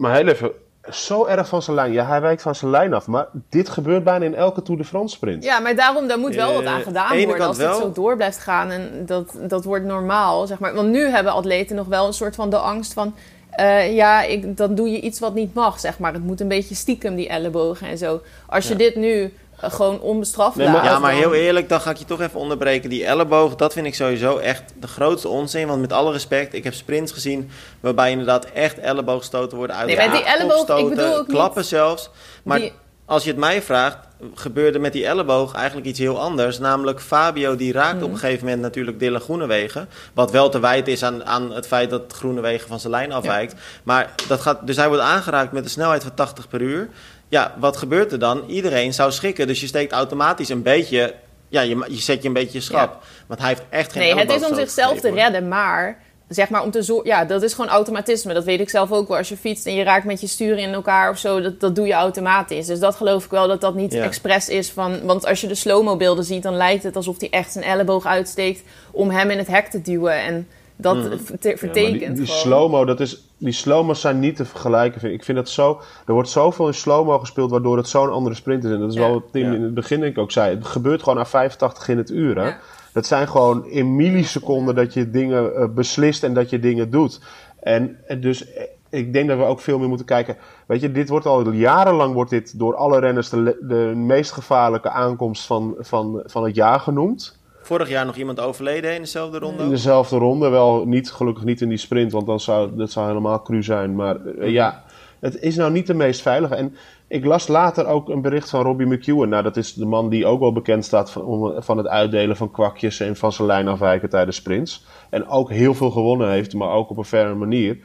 Speaker 3: Maar heel even, zo erg van zijn lijn. Ja, hij wijkt van zijn lijn af. Maar dit gebeurt bijna in elke Tour de France sprint.
Speaker 2: Ja, maar daarom, daar moet wel wat
Speaker 1: Eh,
Speaker 2: aan gedaan
Speaker 1: ene
Speaker 2: worden als het
Speaker 1: wel.
Speaker 2: zo door blijft gaan. En dat, dat wordt normaal, zeg maar. Want nu hebben atleten nog wel een soort van de angst van... eh, ja, ik, dan doe je iets wat niet mag, zeg maar. Het moet een beetje stiekem, die ellebogen en zo. Als je
Speaker 1: Ja.
Speaker 2: dit nu eh, gewoon onbestraft
Speaker 3: Nee, maar-.
Speaker 1: Ja, maar
Speaker 2: dan-
Speaker 1: heel eerlijk, dan ga ik je toch even onderbreken. Die elleboog, dat vind ik sowieso echt de grootste onzin. Want met alle respect, ik heb sprints gezien waarbij inderdaad echt elleboogstoten worden
Speaker 2: Nee,
Speaker 1: uitgevoerd.
Speaker 2: maar die elleboog, ik bedoel ook niet-
Speaker 1: klappen zelfs. Maar
Speaker 2: Die-
Speaker 1: als je het mij vraagt, gebeurde met die elleboog eigenlijk iets heel anders. Namelijk Fabio, die raakte
Speaker 2: Mhm.
Speaker 1: op een gegeven moment natuurlijk Dylan Groenewegen. Wat wel te wijten is aan, aan het feit dat Groenewegen van zijn lijn afwijkt. Maar dat gaat, dus hij wordt aangeraakt met een snelheid van 80 per uur. Ja, wat gebeurt er dan? Iedereen zou schikken. Dus je steekt automatisch een beetje... Ja, je, je zet je een beetje schrap. Want hij heeft echt geen
Speaker 2: Nee, het is om zichzelf te redden, maar zeg maar om te zorgen. Ja, dat is gewoon automatisme. Dat weet ik zelf ook wel. Als je fietst en je raakt met je stuur in elkaar of zo, dat, dat doe je automatisch. Dus dat geloof ik wel dat dat niet
Speaker 1: Ja.
Speaker 2: expres is van. Want als je de slow-mo beelden ziet, dan lijkt het alsof hij echt zijn elleboog uitsteekt om hem in het hek te duwen. En dat
Speaker 1: Mm.
Speaker 3: Ja,
Speaker 2: vertekent
Speaker 3: die, slow-mo, dat is, die slow-mo's zijn niet te vergelijken. vind Ik Ik vind dat zo, er wordt zoveel in slow-mo gespeeld, waardoor het zo'n andere sprint is. En dat is
Speaker 2: Ja.
Speaker 3: wel wat Tim
Speaker 1: Ja.
Speaker 3: in het begin denk ik ook zei. Het gebeurt gewoon aan 85 in het uur. Hè? Dat zijn gewoon in milliseconden dat je dingen eh, beslist en dat je dingen doet. En, en dus eh, ik denk dat we ook veel meer moeten kijken. Weet je, dit wordt al jarenlang wordt dit door alle renners de, de meest gevaarlijke aankomst van, van, van het jaar genoemd.
Speaker 1: Vorig jaar nog iemand overleden in dezelfde ronde.
Speaker 3: In dezelfde ronde, wel niet, gelukkig niet in die sprint, want dan zou dat zou helemaal cru zijn. Maar eh, ja, het is nou niet de meest veilige. En ik las later ook een bericht van Robbie McEwen. Nou, dat is de man die ook wel bekend staat van, het uitdelen van kwakjes en van zijn lijn afwijken tijdens sprints. En ook heel veel gewonnen heeft, maar ook op een verre manier.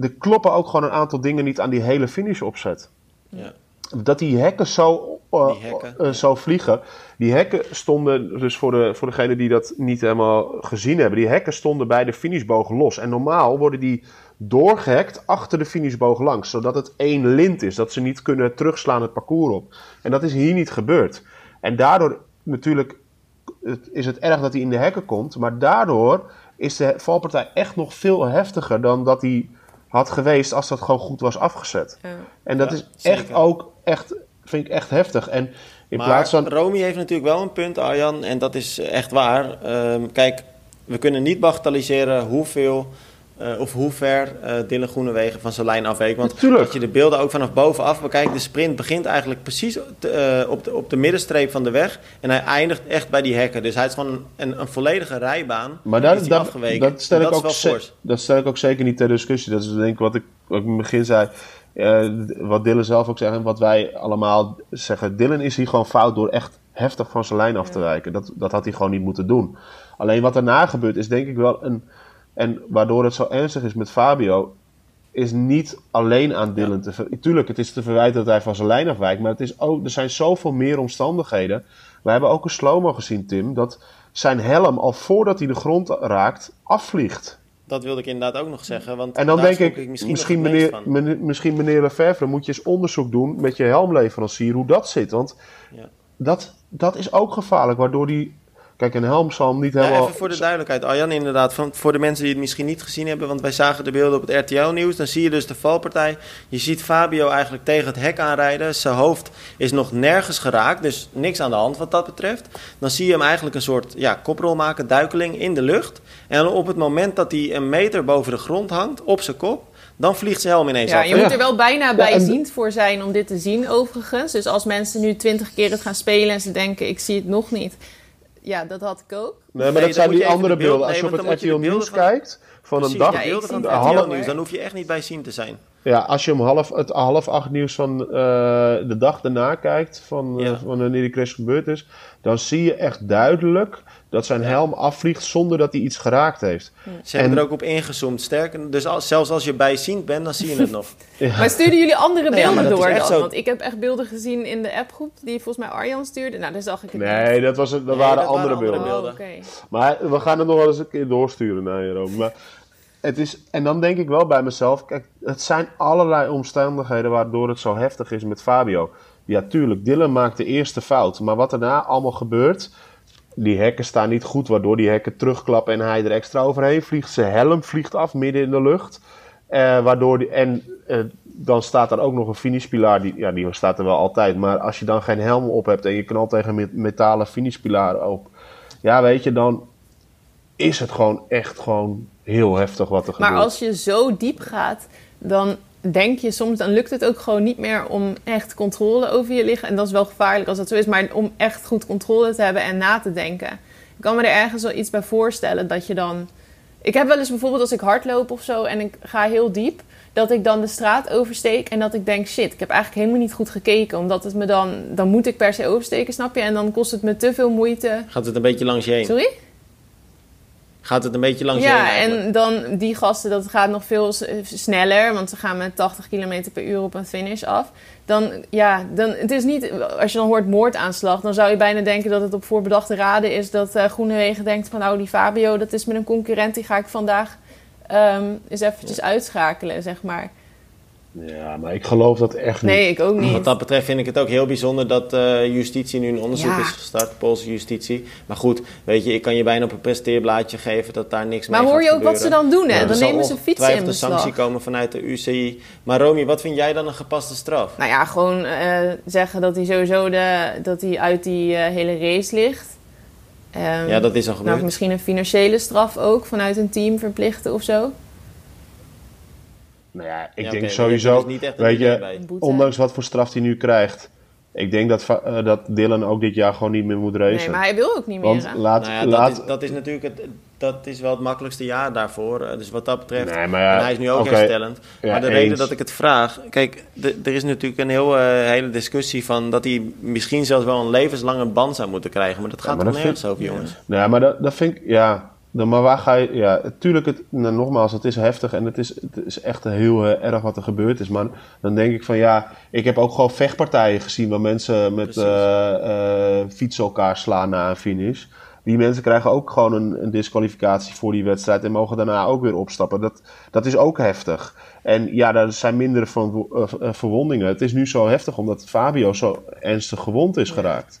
Speaker 3: Er kloppen ook gewoon een aantal dingen niet aan die hele finish opzet.
Speaker 1: Ja.
Speaker 3: Dat die hekken zo,
Speaker 1: Die hekken,
Speaker 3: eh, zo vliegen. Die hekken stonden, dus voor, de, voor degenen die dat niet helemaal gezien hebben, die hekken stonden bij de finishboog los. En normaal worden die doorgehekt achter de finishboog langs, zodat het één lint is, dat ze niet kunnen terugslaan het parcours op. En dat is hier niet gebeurd. En daardoor natuurlijk het- is het erg dat hij in de hekken komt, maar daardoor is de valpartij echt nog veel heftiger dan dat hij had geweest als dat gewoon goed was afgezet.
Speaker 2: Ja.
Speaker 3: En dat
Speaker 1: Ja,
Speaker 3: is
Speaker 1: zeker.
Speaker 3: echt ook, echt, vind ik echt heftig. En in
Speaker 1: maar
Speaker 3: plaats van...
Speaker 1: Romy heeft natuurlijk wel een punt, Arjan, en dat is echt waar. Ehm, kijk, we kunnen niet bagatelliseren hoeveel uh, of hoe ver uh, Dylan Groenewegen van zijn lijn afweek. Want
Speaker 3: Natuurlijk.
Speaker 1: als je de beelden ook vanaf bovenaf bekijkt, de sprint begint eigenlijk precies te, uh, op, de, op de middenstreep van de weg. En hij eindigt echt bij die hekken. Dus hij is gewoon een, een volledige rijbaan.
Speaker 3: Maar
Speaker 1: daar,
Speaker 3: dat, dat, dat, stel ik
Speaker 1: dat,
Speaker 3: ook ze, dat stel ik ook zeker niet ter discussie. Dat is denk ik wat ik, wat ik in het begin zei. wat Dylan zelf ook zegt en wat wij allemaal zeggen. Dylan is hier gewoon fout door echt heftig van zijn lijn af te wijken. Dat, dat had hij gewoon niet moeten doen. Alleen wat daarna gebeurt is denk ik wel een en waardoor het zo ernstig is met Fabio, is niet alleen aan Dylan te ver... Tuurlijk, het is te verwijten dat hij van zijn lijn afwijkt, maar het is ook, er zijn zoveel meer omstandigheden. We hebben ook een slow-mo gezien, Tim, dat zijn helm al voordat hij de grond raakt, afvliegt.
Speaker 1: Dat wilde ik inderdaad ook nog zeggen. Want
Speaker 3: en dan denk ik, misschien, misschien meneer, meneer, misschien meneer Lefevre, moet je eens onderzoek doen met je helmleverancier hoe dat zit. Want ja. dat, dat is ook gevaarlijk, waardoor die Kijk, een helm zal hem niet helemaal...
Speaker 1: even voor de duidelijkheid, Arjan, inderdaad. Van, voor de mensen die het misschien niet gezien hebben, want wij zagen de beelden op het RTL-nieuws. Dan zie je dus de valpartij. Je ziet Fabio eigenlijk tegen het hek aanrijden. Zijn hoofd is nog nergens geraakt, dus niks aan de hand wat dat betreft. Dan zie je hem eigenlijk een soort ja, koprol maken, duikeling in de lucht. En op het moment dat hij een meter boven de grond hangt, op zijn kop dan vliegt zijn helm ineens
Speaker 2: ja,
Speaker 1: af.
Speaker 2: Je moet er wel bijna bijziend voor zijn om dit te zien overigens. Dus als mensen nu twintig keer het gaan spelen en ze denken ik zie het nog niet ja, dat had ik ook.
Speaker 3: Nee, maar dat zijn die andere beelden. Als je op het RTL Nieuws kijkt, van een dag...
Speaker 1: Van het half nieuws, dan hoef je echt niet bij zien te zijn.
Speaker 3: Ja, als je om half, het half acht nieuws van uh, de dag daarna kijkt, van, uh, van wanneer die crash gebeurd is, dan zie je echt duidelijk dat zijn helm afvliegt zonder dat hij iets geraakt heeft.
Speaker 1: Ja. Ze hebben en, er ook op ingezoomd. Sterker, dus als, zelfs als je bijziend bent, dan zie je het nog.
Speaker 2: ja. Maar stuurden jullie andere beelden ja, door dan? Zo... Want ik heb echt beelden gezien in de appgroep die volgens mij Arjan stuurde. Nou, daar zag ik het
Speaker 3: nee,
Speaker 2: niet.
Speaker 3: Dat was, dat
Speaker 1: nee,
Speaker 3: waren
Speaker 1: dat
Speaker 3: andere
Speaker 1: waren
Speaker 3: beelden.
Speaker 1: beelden.
Speaker 2: Oh, okay.
Speaker 3: Maar we gaan het nog wel eens een keer doorsturen naar je, Rome. Maar het is, en dan denk ik wel bij mezelf, kijk, het zijn allerlei omstandigheden waardoor het zo heftig is met Fabio. Ja, tuurlijk, Dylan maakt de eerste fout. Maar wat daarna allemaal gebeurt, die hekken staan niet goed, waardoor die hekken terugklappen en hij er extra overheen vliegt. Zijn helm vliegt af midden in de lucht. Uh, waardoor die, en uh, dan staat er ook nog een finishpilaar, die, ja, die staat er wel altijd. Maar als je dan geen helm op hebt en je knalt tegen een metalen finishpilaar op, ja, weet je, dan is het gewoon echt gewoon heel heftig wat er
Speaker 2: maar
Speaker 3: gebeurt.
Speaker 2: Maar als je zo diep gaat, dan denk je soms, dan lukt het ook gewoon niet meer om echt controle over je lichaam. En dat is wel gevaarlijk als dat zo is, maar om echt goed controle te hebben en na te denken. Ik kan me er ergens wel iets bij voorstellen dat je dan. Ik heb wel eens bijvoorbeeld als ik hardloop of zo en ik ga heel diep, dat ik dan de straat oversteek en dat ik denk: shit, ik heb eigenlijk helemaal niet goed gekeken. Omdat het me dan. Dan moet ik per se oversteken, snap je? En dan kost het me te veel moeite.
Speaker 1: Gaat het een beetje langs je heen?
Speaker 2: Sorry?
Speaker 1: Gaat het een beetje langs
Speaker 2: Ja, en dan die gasten, dat gaat nog veel sneller, want ze gaan met 80 km per uur op een finish af. Dan, ja, dan, het is niet, als je dan hoort moordaanslag, dan zou je bijna denken dat het op voorbedachte raden is dat uh, Groenewegen denkt van, nou, die Fabio, dat is met een concurrent, die ga ik vandaag um, eens eventjes uitschakelen, zeg maar.
Speaker 3: Ja, maar ik geloof dat echt niet.
Speaker 2: Nee, ik ook niet.
Speaker 1: Wat dat betreft vind ik het ook heel bijzonder dat uh, justitie nu een onderzoek ja. is gestart, Poolse justitie. Maar goed, weet je, ik kan je bijna op een presenteerblaadje geven dat daar niks
Speaker 2: maar
Speaker 1: mee gaat
Speaker 2: Maar hoor je ook
Speaker 1: gebeuren.
Speaker 2: wat ze dan doen, hè?
Speaker 1: Ja,
Speaker 2: dan nemen ze fietsen in
Speaker 1: een
Speaker 2: beslag.
Speaker 1: sanctie komen vanuit de UCI. Maar Romy, wat vind jij dan een gepaste straf?
Speaker 2: Nou ja, gewoon uh, zeggen dat hij sowieso de, dat hij uit die uh, hele race ligt. Um,
Speaker 1: ja, dat is al gebeurd.
Speaker 2: Nou, misschien een financiële straf ook vanuit een team verplichten of zo.
Speaker 3: Nou ja, ik
Speaker 1: Ja,
Speaker 3: denk sowieso,
Speaker 1: niet een
Speaker 3: weet je, ondanks wat voor straf hij nu krijgt, ik denk dat, eh, dat Dylan ook dit jaar gewoon niet meer moet racen.
Speaker 2: Nee, maar hij wil ook niet meer.
Speaker 3: Want laat,
Speaker 1: Nou ja, dat,
Speaker 3: laat,
Speaker 1: is, dat is natuurlijk het, dat is wel het makkelijkste jaar daarvoor. Eh, Dus wat dat betreft.
Speaker 3: Nee, maar ja,
Speaker 1: en hij is nu ook
Speaker 3: oké.
Speaker 1: herstellend.
Speaker 3: Ja,
Speaker 1: maar de
Speaker 3: eens.
Speaker 1: reden dat ik het vraag. Kijk, er is natuurlijk een heel, eh, hele discussie van dat hij misschien zelfs wel een levenslange ban zou moeten krijgen. Maar dat gaat
Speaker 3: maar
Speaker 1: toch
Speaker 3: dat
Speaker 1: nergens
Speaker 3: vind-
Speaker 1: over, jongens.
Speaker 3: Nou ja, maar dat, dat vind ik, ja. Dan, maar waar ga je, ja, tuurlijk, het, nou, nogmaals, het is heftig en het is, het is echt heel eh, erg wat er gebeurd is. Maar dan denk ik van ja, ik heb ook gewoon vechtpartijen gezien waar mensen met eh, fietsen elkaar slaan na een finish. Die mensen krijgen ook gewoon een, een disqualificatie voor die wedstrijd en mogen daarna ook weer opstappen. Dat, dat is ook heftig. En ja, daar zijn mindere van, verwondingen. Het is nu zo heftig omdat Fabio zo ernstig gewond is geraakt.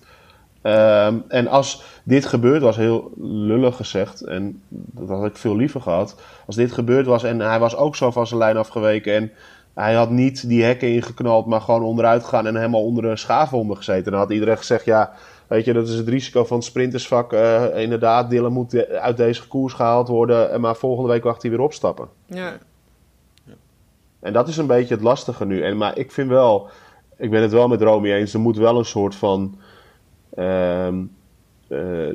Speaker 3: Ehm, en als dit gebeurd was, heel lullig gezegd, en dat had ik veel liever gehad. Als dit gebeurd was en hij was ook zo van zijn lijn afgeweken en hij had niet die hekken ingeknald, maar gewoon onderuit gegaan en helemaal onder een schaafwonder gezeten. Dan had iedereen gezegd, ja, Weet je, dat is het risico van het sprintersvak. Uh, inderdaad, Dylan moet uit deze koers gehaald worden. Maar volgende week wacht hij weer opstappen.
Speaker 2: Ja.
Speaker 3: En dat is een beetje het lastige nu. En, maar ik vind wel, ik ben het wel met Romy eens. Er moet wel een soort van. Uh,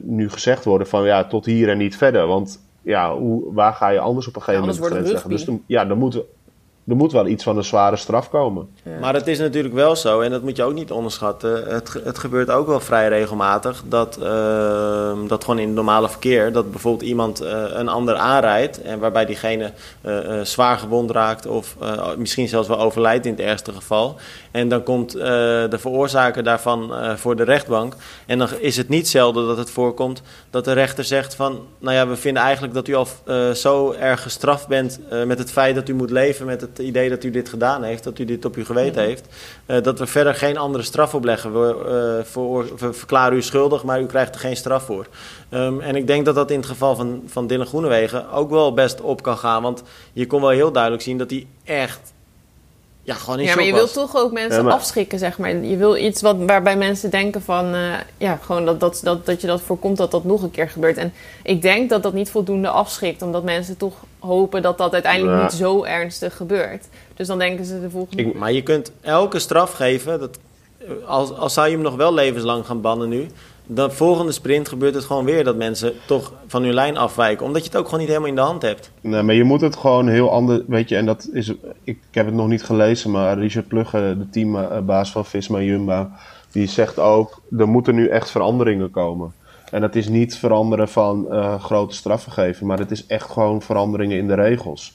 Speaker 3: nu gezegd worden van ja, tot hier en niet verder. Want ja, hoe, waar ga je anders op een gegeven
Speaker 2: ja,
Speaker 3: moment
Speaker 2: leggen?
Speaker 3: Dus ja, dan moet, er moet wel iets van een zware straf komen.
Speaker 1: Maar het is natuurlijk wel zo, en dat moet je ook niet onderschatten. Het, het gebeurt ook wel vrij regelmatig dat, uh, dat gewoon in het normale verkeer, dat bijvoorbeeld iemand uh, een ander aanrijdt. En waarbij diegene uh, zwaar gewond raakt of misschien zelfs wel overlijdt in het ergste geval. En dan komt de veroorzaker daarvan voor de rechtbank. En dan is het niet zelden dat het voorkomt dat de rechter zegt van... nou ja, we vinden eigenlijk dat u al zo erg gestraft bent met het feit dat u moet leven met het idee dat u dit gedaan heeft, dat u dit op uw geweten heeft, uh, dat we verder geen andere straf opleggen. We, uh, voor, we, verklaren u schuldig, maar u krijgt er geen straf voor. Um, en ik denk dat dat in het geval van, van Dylan Groenewegen ook wel best op kan gaan. Want je kon wel heel duidelijk zien dat hij echt ja, gewoon in
Speaker 2: Ja, maar je wilt toch ook mensen ja, maar... afschrikken, zeg maar. Je wil iets wat, waarbij mensen denken van... Uh, ja, gewoon dat, dat, dat, dat je dat voorkomt dat dat nog een keer gebeurt. En ik denk dat dat niet voldoende afschrikt. Omdat mensen toch hopen dat dat uiteindelijk ja. niet zo ernstig gebeurt. Dus dan denken ze de volgende...
Speaker 1: Ik, maar je kunt elke straf geven. Dat, als, als zou je hem nog wel levenslang gaan bannen nu... De volgende sprint gebeurt het gewoon weer dat mensen toch van hun lijn afwijken. Omdat je het ook gewoon niet helemaal in de hand hebt.
Speaker 3: Nee, maar je moet het gewoon heel anders. Weet je, en dat is. Ik, heb het nog niet gelezen, maar Richard Plugge, de teambaas van Visma Jumba, die zegt ook: er moeten nu echt veranderingen komen. En dat is niet veranderen van uh, grote straffen geven, maar het is echt gewoon veranderingen in de regels.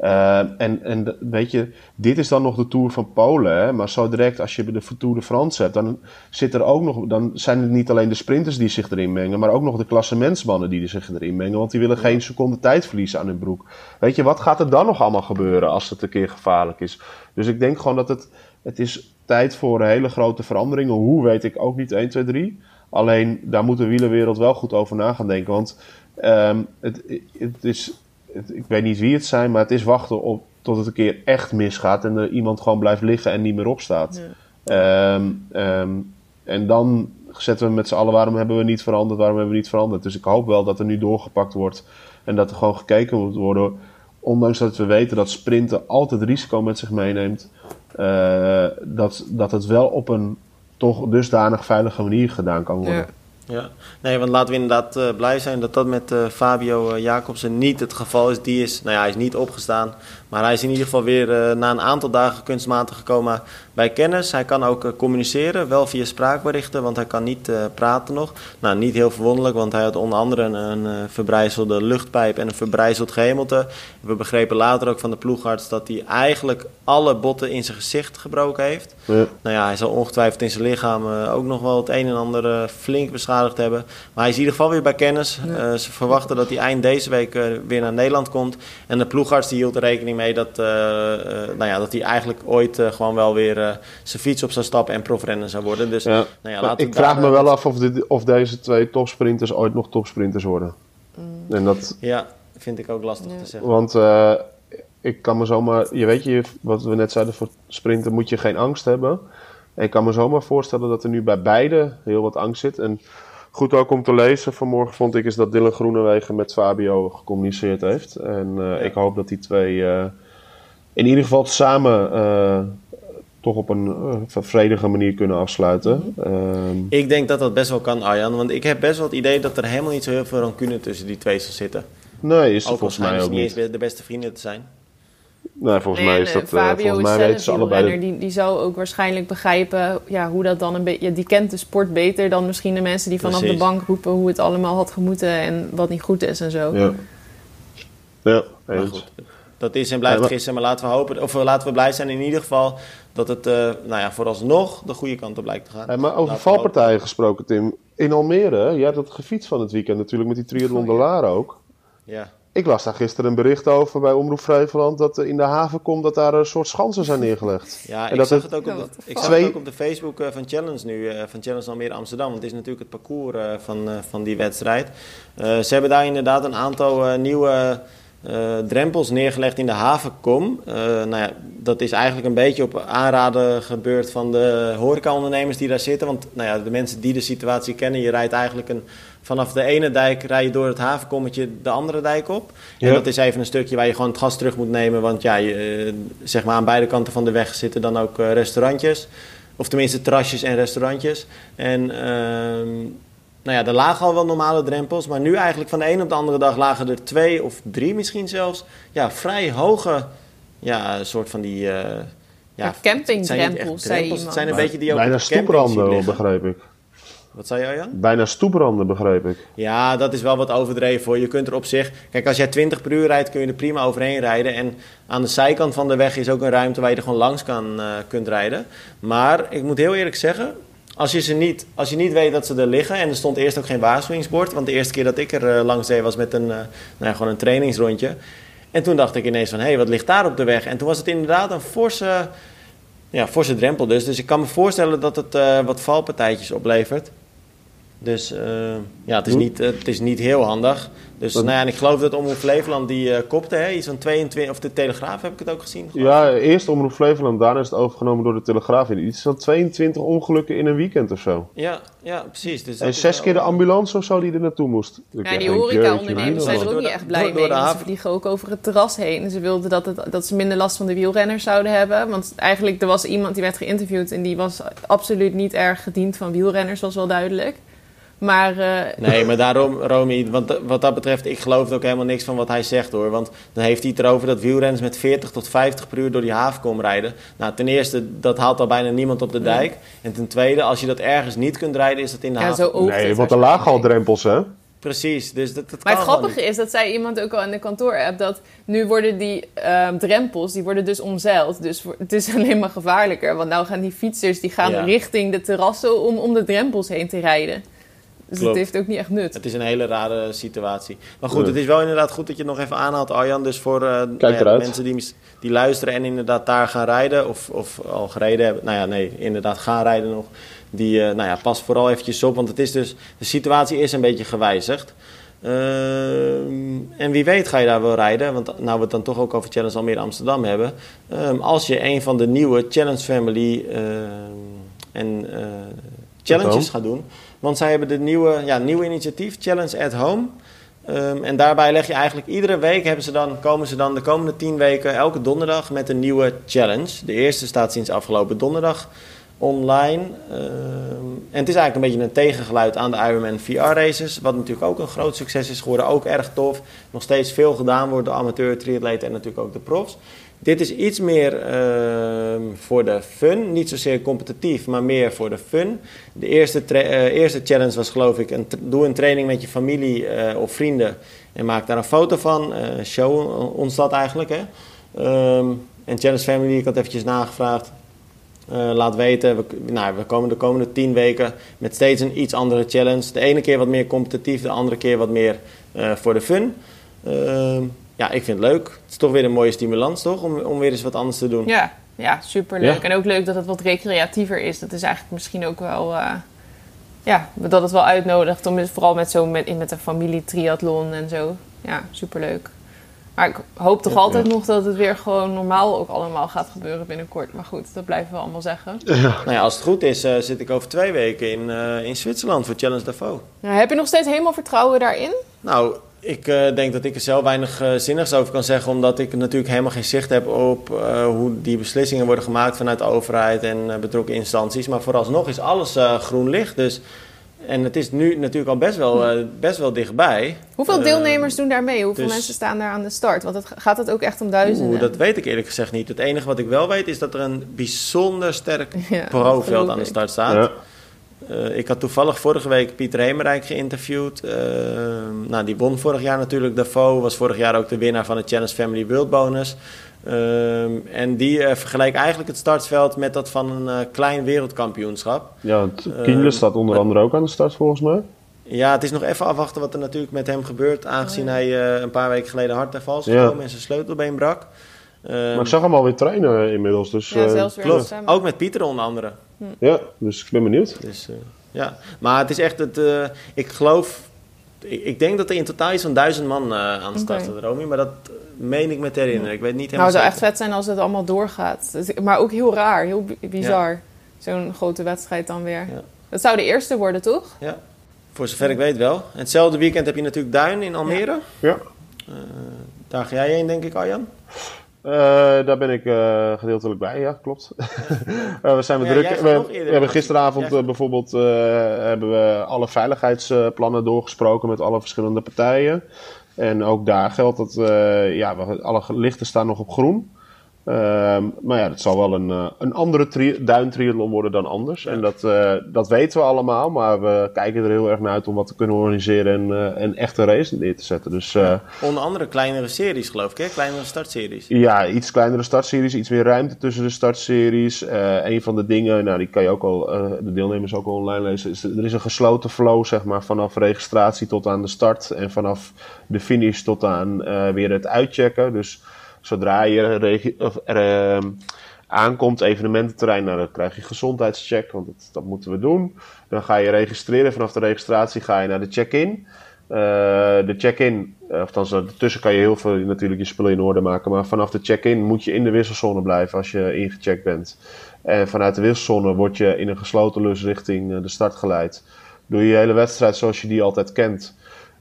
Speaker 3: Uh, en, en weet je, dit is dan nog de Tour van Polen. Hè? Maar zo direct als je de Tour de France hebt, dan, zit er ook nog, dan zijn het niet alleen de sprinters die zich erin mengen, maar ook nog de klassementsmannen die zich erin mengen. Want die willen geen seconde tijd verliezen aan hun broek. Weet je, wat gaat er dan nog allemaal gebeuren als het een keer gevaarlijk is? Dus ik denk gewoon dat het, het is tijd voor hele grote veranderingen. Hoe weet ik ook niet 1, 2, 3. Alleen daar moet de wielerwereld wel goed over na gaan denken. Want um, het, het is ik weet niet wie het zijn, maar het is wachten op tot het een keer echt misgaat en er iemand gewoon blijft liggen en niet meer opstaat. Ja. Um, um, en dan zetten we met z'n allen waarom hebben we niet veranderd, waarom hebben we niet veranderd. Dus ik hoop wel dat er nu doorgepakt wordt en dat er gewoon gekeken moet worden. Ondanks dat we weten dat sprinten altijd risico met zich meeneemt, uh, dat, dat het wel op een toch dusdanig veilige manier gedaan kan worden.
Speaker 1: Ja. Ja, nee, want laten we inderdaad uh, blij zijn dat dat met uh, Fabio uh, Jacobsen niet het geval is. Die is, nou ja, hij is niet opgestaan, maar hij is in ieder geval weer na een aantal dagen kunstmatig gekomen bij kennis. Hij kan ook communiceren, wel via spraakberichten, want hij kan niet praten nog. Nou, niet heel verwonderlijk, want hij had onder andere een, een verbrijzelde luchtpijp en een verbrijzeld gehemelte. We begrepen later ook van de ploegarts dat hij eigenlijk alle botten in zijn gezicht gebroken heeft.
Speaker 3: Ja.
Speaker 1: Nou ja, hij zal ongetwijfeld in zijn lichaam ook nog wel het een en ander flink beschadigd hebben. Maar hij is in ieder geval weer bij kennis. Ja. Uh, ze verwachten dat hij eind deze week uh, weer naar Nederland komt. En de ploegarts die hield rekening mee dat, uh, nou ja, dat hij eigenlijk ooit gewoon wel weer zijn fiets op zou stappen en profrenner zou worden. Dus,
Speaker 3: ja.
Speaker 1: Nou ja,
Speaker 3: ik vraag daar, me wel af of, dit, of deze twee topsprinters ooit nog topsprinters worden.
Speaker 2: Mm.
Speaker 3: En dat,
Speaker 1: ja, vind ik ook lastig te zeggen.
Speaker 3: Want ik kan me zomaar, je weet je, wat we net zeiden, voor sprinten moet je geen angst hebben. En ik kan me zomaar voorstellen dat er nu bij beide heel wat angst zit. En goed ook om te lezen vanmorgen vond ik is dat Dylan Groenewegen met Fabio gecommuniceerd heeft. En uh, ja. ik hoop dat die twee uh, in ieder geval samen uh, toch op een vredige manier kunnen afsluiten.
Speaker 1: Mm -hmm. ik denk dat dat best wel kan, Arjan. Want ik heb best wel het idee dat er helemaal niet zo heel veel rancune tussen die twee zal zitten.
Speaker 3: Nee, is er volgens mij ook
Speaker 1: niet. eens de beste vrienden te zijn.
Speaker 3: Nee, volgens
Speaker 2: nee,
Speaker 3: mij is dat.
Speaker 2: Uh, Fabio
Speaker 3: volgens mij weten ze allebei.
Speaker 2: De... Die, die zou ook waarschijnlijk begrijpen ja, hoe dat dan een beetje. Ja, die kent de sport beter dan misschien de mensen die vanaf
Speaker 1: Precies.
Speaker 2: de bank roepen hoe het allemaal had gemoeten en wat niet goed is en zo.
Speaker 3: Ja, ja
Speaker 1: Maar goed, dat is en blijft
Speaker 3: Ja, maar-
Speaker 1: gisteren. Maar laten we hopen, of eh, laten we blij zijn in ieder geval dat het, eh, nou ja, vooralsnog de goede kant op lijkt te gaan.
Speaker 3: Hey, maar over valpartijen gesproken, Tim. In Almere, jij hebt dat gefietst van het weekend natuurlijk met die Triathlon de
Speaker 2: Oh.
Speaker 3: Laar ook.
Speaker 1: Ja.
Speaker 3: Ik las daar gisteren een bericht over bij Omroep Flevoland dat er in de haven komt dat daar een soort schansen zijn neergelegd.
Speaker 1: Ja,
Speaker 3: En
Speaker 1: ik
Speaker 3: dat
Speaker 1: zag
Speaker 3: het-
Speaker 1: ook op de, ik zag het ook op de Facebook eh, van Challenge nu, eh, van Challenge Almere Amsterdam. Want het is natuurlijk het parcours eh, van, eh, van die wedstrijd. Eh, ze hebben daar inderdaad een aantal eh, nieuwe uh, drempels neergelegd in de havenkom. Uh, nou ja, dat is eigenlijk een beetje op aanraden gebeurd van de horecaondernemers die daar zitten. Want nou ja, de mensen die de situatie kennen, je rijdt eigenlijk een, vanaf de ene dijk rij je door het havenkommetje de andere dijk op. En dat is even een stukje waar je gewoon het gas terug moet nemen. Want ja, je, zeg maar aan beide kanten van de weg zitten dan ook restaurantjes. Of tenminste terrasjes en restaurantjes. En ehm, nou ja, er lagen al wel normale drempels. Maar nu eigenlijk van de een op de andere dag lagen er twee of drie misschien zelfs. Ja, vrij hoge, ja, soort van die... Uh,
Speaker 2: ja, campingdrempels, zei iemand.
Speaker 1: Het zijn een beetje die ook
Speaker 3: Bijna stoepranden, begrijp ik.
Speaker 1: Wat zei jij, Jan?
Speaker 3: Bijna stoepranden, begreep ik.
Speaker 1: Ja, dat is wel wat overdreven voor. Je kunt er op zich... Kijk, als jij 20 per uur rijdt, kun je er prima overheen rijden. En aan de zijkant van de weg is ook een ruimte waar je er gewoon langs kan, uh, kunt rijden. Maar ik moet heel eerlijk zeggen... Als je, ze niet, als je niet weet dat ze er liggen... en er stond eerst ook geen waarschuwingsbord... want de eerste keer dat ik er uh, langs deed was met een, uh, nou ja, gewoon een trainingsrondje... En toen dacht ik ineens van, hé, hey, wat ligt daar op de weg? En toen was het inderdaad een forse, ja, forse drempel dus. Dus ik kan me voorstellen dat het uh, wat valpartijtjes oplevert. Dus uh, ja, het is, niet, het is niet heel handig. Dus nou ja, en ik geloof dat Omroep Flevoland die uh, kopte, hè, iets van 22, of de Telegraaf heb ik het ook gezien.
Speaker 3: Ja, eerst Omroep Flevoland, daarna is het overgenomen door de Telegraaf. Iets van 22 ongelukken in een weekend of zo.
Speaker 1: Ja, ja precies. Dus
Speaker 3: en zes keer de ambulance of zo die er naartoe moest.
Speaker 2: Ja, die horeca-ondernemers zijn er ook niet echt blij mee. Ze vliegen ook over het terras heen. Ze wilden dat, het, dat ze minder last van de wielrenners zouden hebben. Want eigenlijk, er was iemand die werd geïnterviewd en die was absoluut niet erg gediend van wielrenners, was wel duidelijk. Maar, uh...
Speaker 1: Nee, maar daarom, Romy, want wat dat betreft, ik geloof ook helemaal niks van wat hij zegt hoor. Want dan heeft hij het erover dat wielrenners met 40 tot 50 per uur door die haven komen rijden. Nou, ten eerste, dat haalt al bijna niemand op de dijk. En ten tweede, als je dat ergens niet kunt rijden, is dat in de
Speaker 2: ja,
Speaker 1: haven.
Speaker 2: Zo
Speaker 3: nee, want er lagen al drempels, hè?
Speaker 1: Precies, dus dat, dat
Speaker 2: Maar
Speaker 1: het
Speaker 2: grappige is, dat zei iemand ook al in de kantoor-app, dat nu worden die uh, drempels, die worden dus omzeild. Dus het is alleen maar gevaarlijker, want nou gaan die fietsers, die gaan ja. richting de terrassen om om de drempels heen te rijden. Dus Klopt. het heeft ook niet echt nut.
Speaker 1: Het is een hele rare situatie. Maar goed, ja. het is wel inderdaad goed dat je het nog even aanhaalt, Arjan. Dus voor uh,
Speaker 3: Kijk
Speaker 1: ja, mensen die, die luisteren en inderdaad daar gaan rijden, of, of al gereden hebben. Nou ja, nee, inderdaad gaan rijden nog. Die, uh, nou ja, pas vooral eventjes op, want het is dus, de situatie is een beetje gewijzigd. Uh, en wie weet ga je daar wel rijden, want nou we het dan toch ook over Challenge Almere Amsterdam hebben. Um, als je een van de nieuwe Challenge Family en challenges gaat doen. Want zij hebben de nieuwe, ja, nieuwe initiatief, Challenge at Home. Um, en daarbij leg je eigenlijk iedere week hebben ze dan, komen ze dan de komende tien weken elke donderdag met een nieuwe challenge. De eerste staat sinds afgelopen donderdag online. Um, en het is eigenlijk een beetje een tegengeluid aan de Ironman VR races. Wat natuurlijk ook een groot succes is geworden. Ook erg tof. Nog steeds veel gedaan wordt door amateur triatleten en natuurlijk ook de profs. Dit is iets meer uh, voor de fun. Niet zozeer competitief, maar meer voor de fun. De eerste, uh, eerste challenge was geloof ik... Een doe een training met je familie uh, of vrienden... en maak daar een foto van. show ons dat eigenlijk. Hè? Um, en Challenge Family, ik had eventjes nagevraagd... laat weten, we, nou, we komen de komende tien weken met steeds een iets andere challenge. De ene keer wat meer competitief, de andere keer wat meer voor de fun. Uh, ja, ik vind het leuk. Het is toch weer een mooie stimulans, toch? Om, om weer eens wat anders te doen.
Speaker 2: Ja, ja superleuk. Ja. En ook leuk dat het wat recreatiever is. Dat is eigenlijk misschien ook wel... Uh, ja, dat het wel uitnodigt. Om vooral met, zo met, met een familie triathlon en zo. Ja, superleuk. Maar ik hoop toch ja, altijd ja. nog dat het weer gewoon normaal ook allemaal gaat gebeuren binnenkort. Maar goed, dat blijven we allemaal zeggen.
Speaker 1: Ja. Nou ja, als het goed is, uh, zit ik over twee weken in, uh, in Zwitserland voor Challenge Davos.
Speaker 2: Ja, heb je nog steeds helemaal vertrouwen daarin?
Speaker 1: Nou, ik uh, denk dat ik er zelf weinig uh, zinnigs over kan zeggen, omdat ik natuurlijk helemaal geen zicht heb op uh, hoe die beslissingen worden gemaakt vanuit de overheid en betrokken instanties. Maar vooralsnog is alles groen licht. Dus, en het is nu natuurlijk al best wel, best wel dichtbij.
Speaker 2: Hoeveel deelnemers doen daar mee? Hoeveel dus, mensen staan daar aan de start? Want het, gaat het ook echt om duizenden?
Speaker 1: Oeh, dat weet ik eerlijk gezegd niet. Het enige wat ik wel weet is dat er een bijzonder sterk ja, pro-veld aan de start staat. Ja. Uh, ik had toevallig vorige week Pieter Hemerijk geïnterviewd. Uh, nou, die won vorig jaar natuurlijk Davos. Was vorig jaar ook de winnaar van de Challenge Family World Bonus. Uh, en die uh, vergelijkt eigenlijk het startveld met dat van een klein wereldkampioenschap.
Speaker 3: Ja, Kienle staat onder andere ook aan de start volgens mij.
Speaker 1: Ja, het is nog even afwachten wat er natuurlijk met hem gebeurt. Aangezien oh, ja. hij een paar weken geleden hard ter vals gekomen ja. en zijn sleutelbeen brak.
Speaker 3: maar ik zag hem alweer trainen inmiddels. Dus,
Speaker 2: ja, zelfs weer
Speaker 1: klopt. Ook met Pieter onder andere.
Speaker 3: Ja, dus ik ben benieuwd.
Speaker 1: Dus, uh, ja, maar het is echt het. Uh, ik geloof ik, ik denk dat er in totaal iets van duizend man eh, aan de start
Speaker 2: Oké.
Speaker 1: staat, Romy. Maar dat meen ik me te herinneren. Ik weet niet
Speaker 2: Nou,
Speaker 1: helemaal
Speaker 2: het zou echt vet zijn als het allemaal doorgaat. Dus- Maar ook heel raar, heel bi- bizar. Zo'n grote wedstrijd dan weer.
Speaker 1: Ja.
Speaker 2: Dat zou de eerste worden, toch?
Speaker 1: Ja, voor zover ik weet wel. En hetzelfde weekend heb je natuurlijk Duin in Almere.
Speaker 3: Ja.
Speaker 1: Eh, daar ga jij heen, denk ik, Arjan.
Speaker 3: Eh, daar ben ik eh, gedeeltelijk bij, ja, klopt. Eh, we zijn
Speaker 1: Ja,
Speaker 3: druk. We, hebben gisteravond
Speaker 1: Jij-
Speaker 3: bijvoorbeeld hebben we alle veiligheidsplannen doorgesproken met alle verschillende partijen. En ook daar geldt dat ja, we- alle lichten staan nog op groen. Ehm, maar ja, het zal wel een, eh, een andere tri- duintriathlon worden dan anders. En dat, eh, dat weten we allemaal. Maar we kijken er heel erg naar uit om wat te kunnen organiseren en eh, een echte race neer te zetten. Dus eh,
Speaker 1: Onder andere kleinere series, geloof ik, hè? Kleinere startseries.
Speaker 3: ja, iets kleinere startseries, iets meer ruimte tussen de startseries. Eh een van de dingen, nou die kan je ook al, eh, de deelnemers ook al online lezen, is er is een gesloten flow zeg maar vanaf registratie tot aan de start en vanaf de finish tot aan eh, weer het uitchecken. Dus zodra je of, er, eh, aankomt, evenemententerrein, nou, dan krijg je gezondheidscheck, want dat, dat moeten we doen. Dan ga je registreren, vanaf de registratie ga je naar de check-in. Eh, de check-in, eh, althans ertussen kan je heel veel natuurlijk je spullen in orde maken. Maar vanaf de check-in moet je in de wisselzone blijven als je ingecheckt bent. En vanuit de wisselzone word je in een gesloten lus richting eh, de start geleid. Doe je hele wedstrijd zoals je die altijd kent.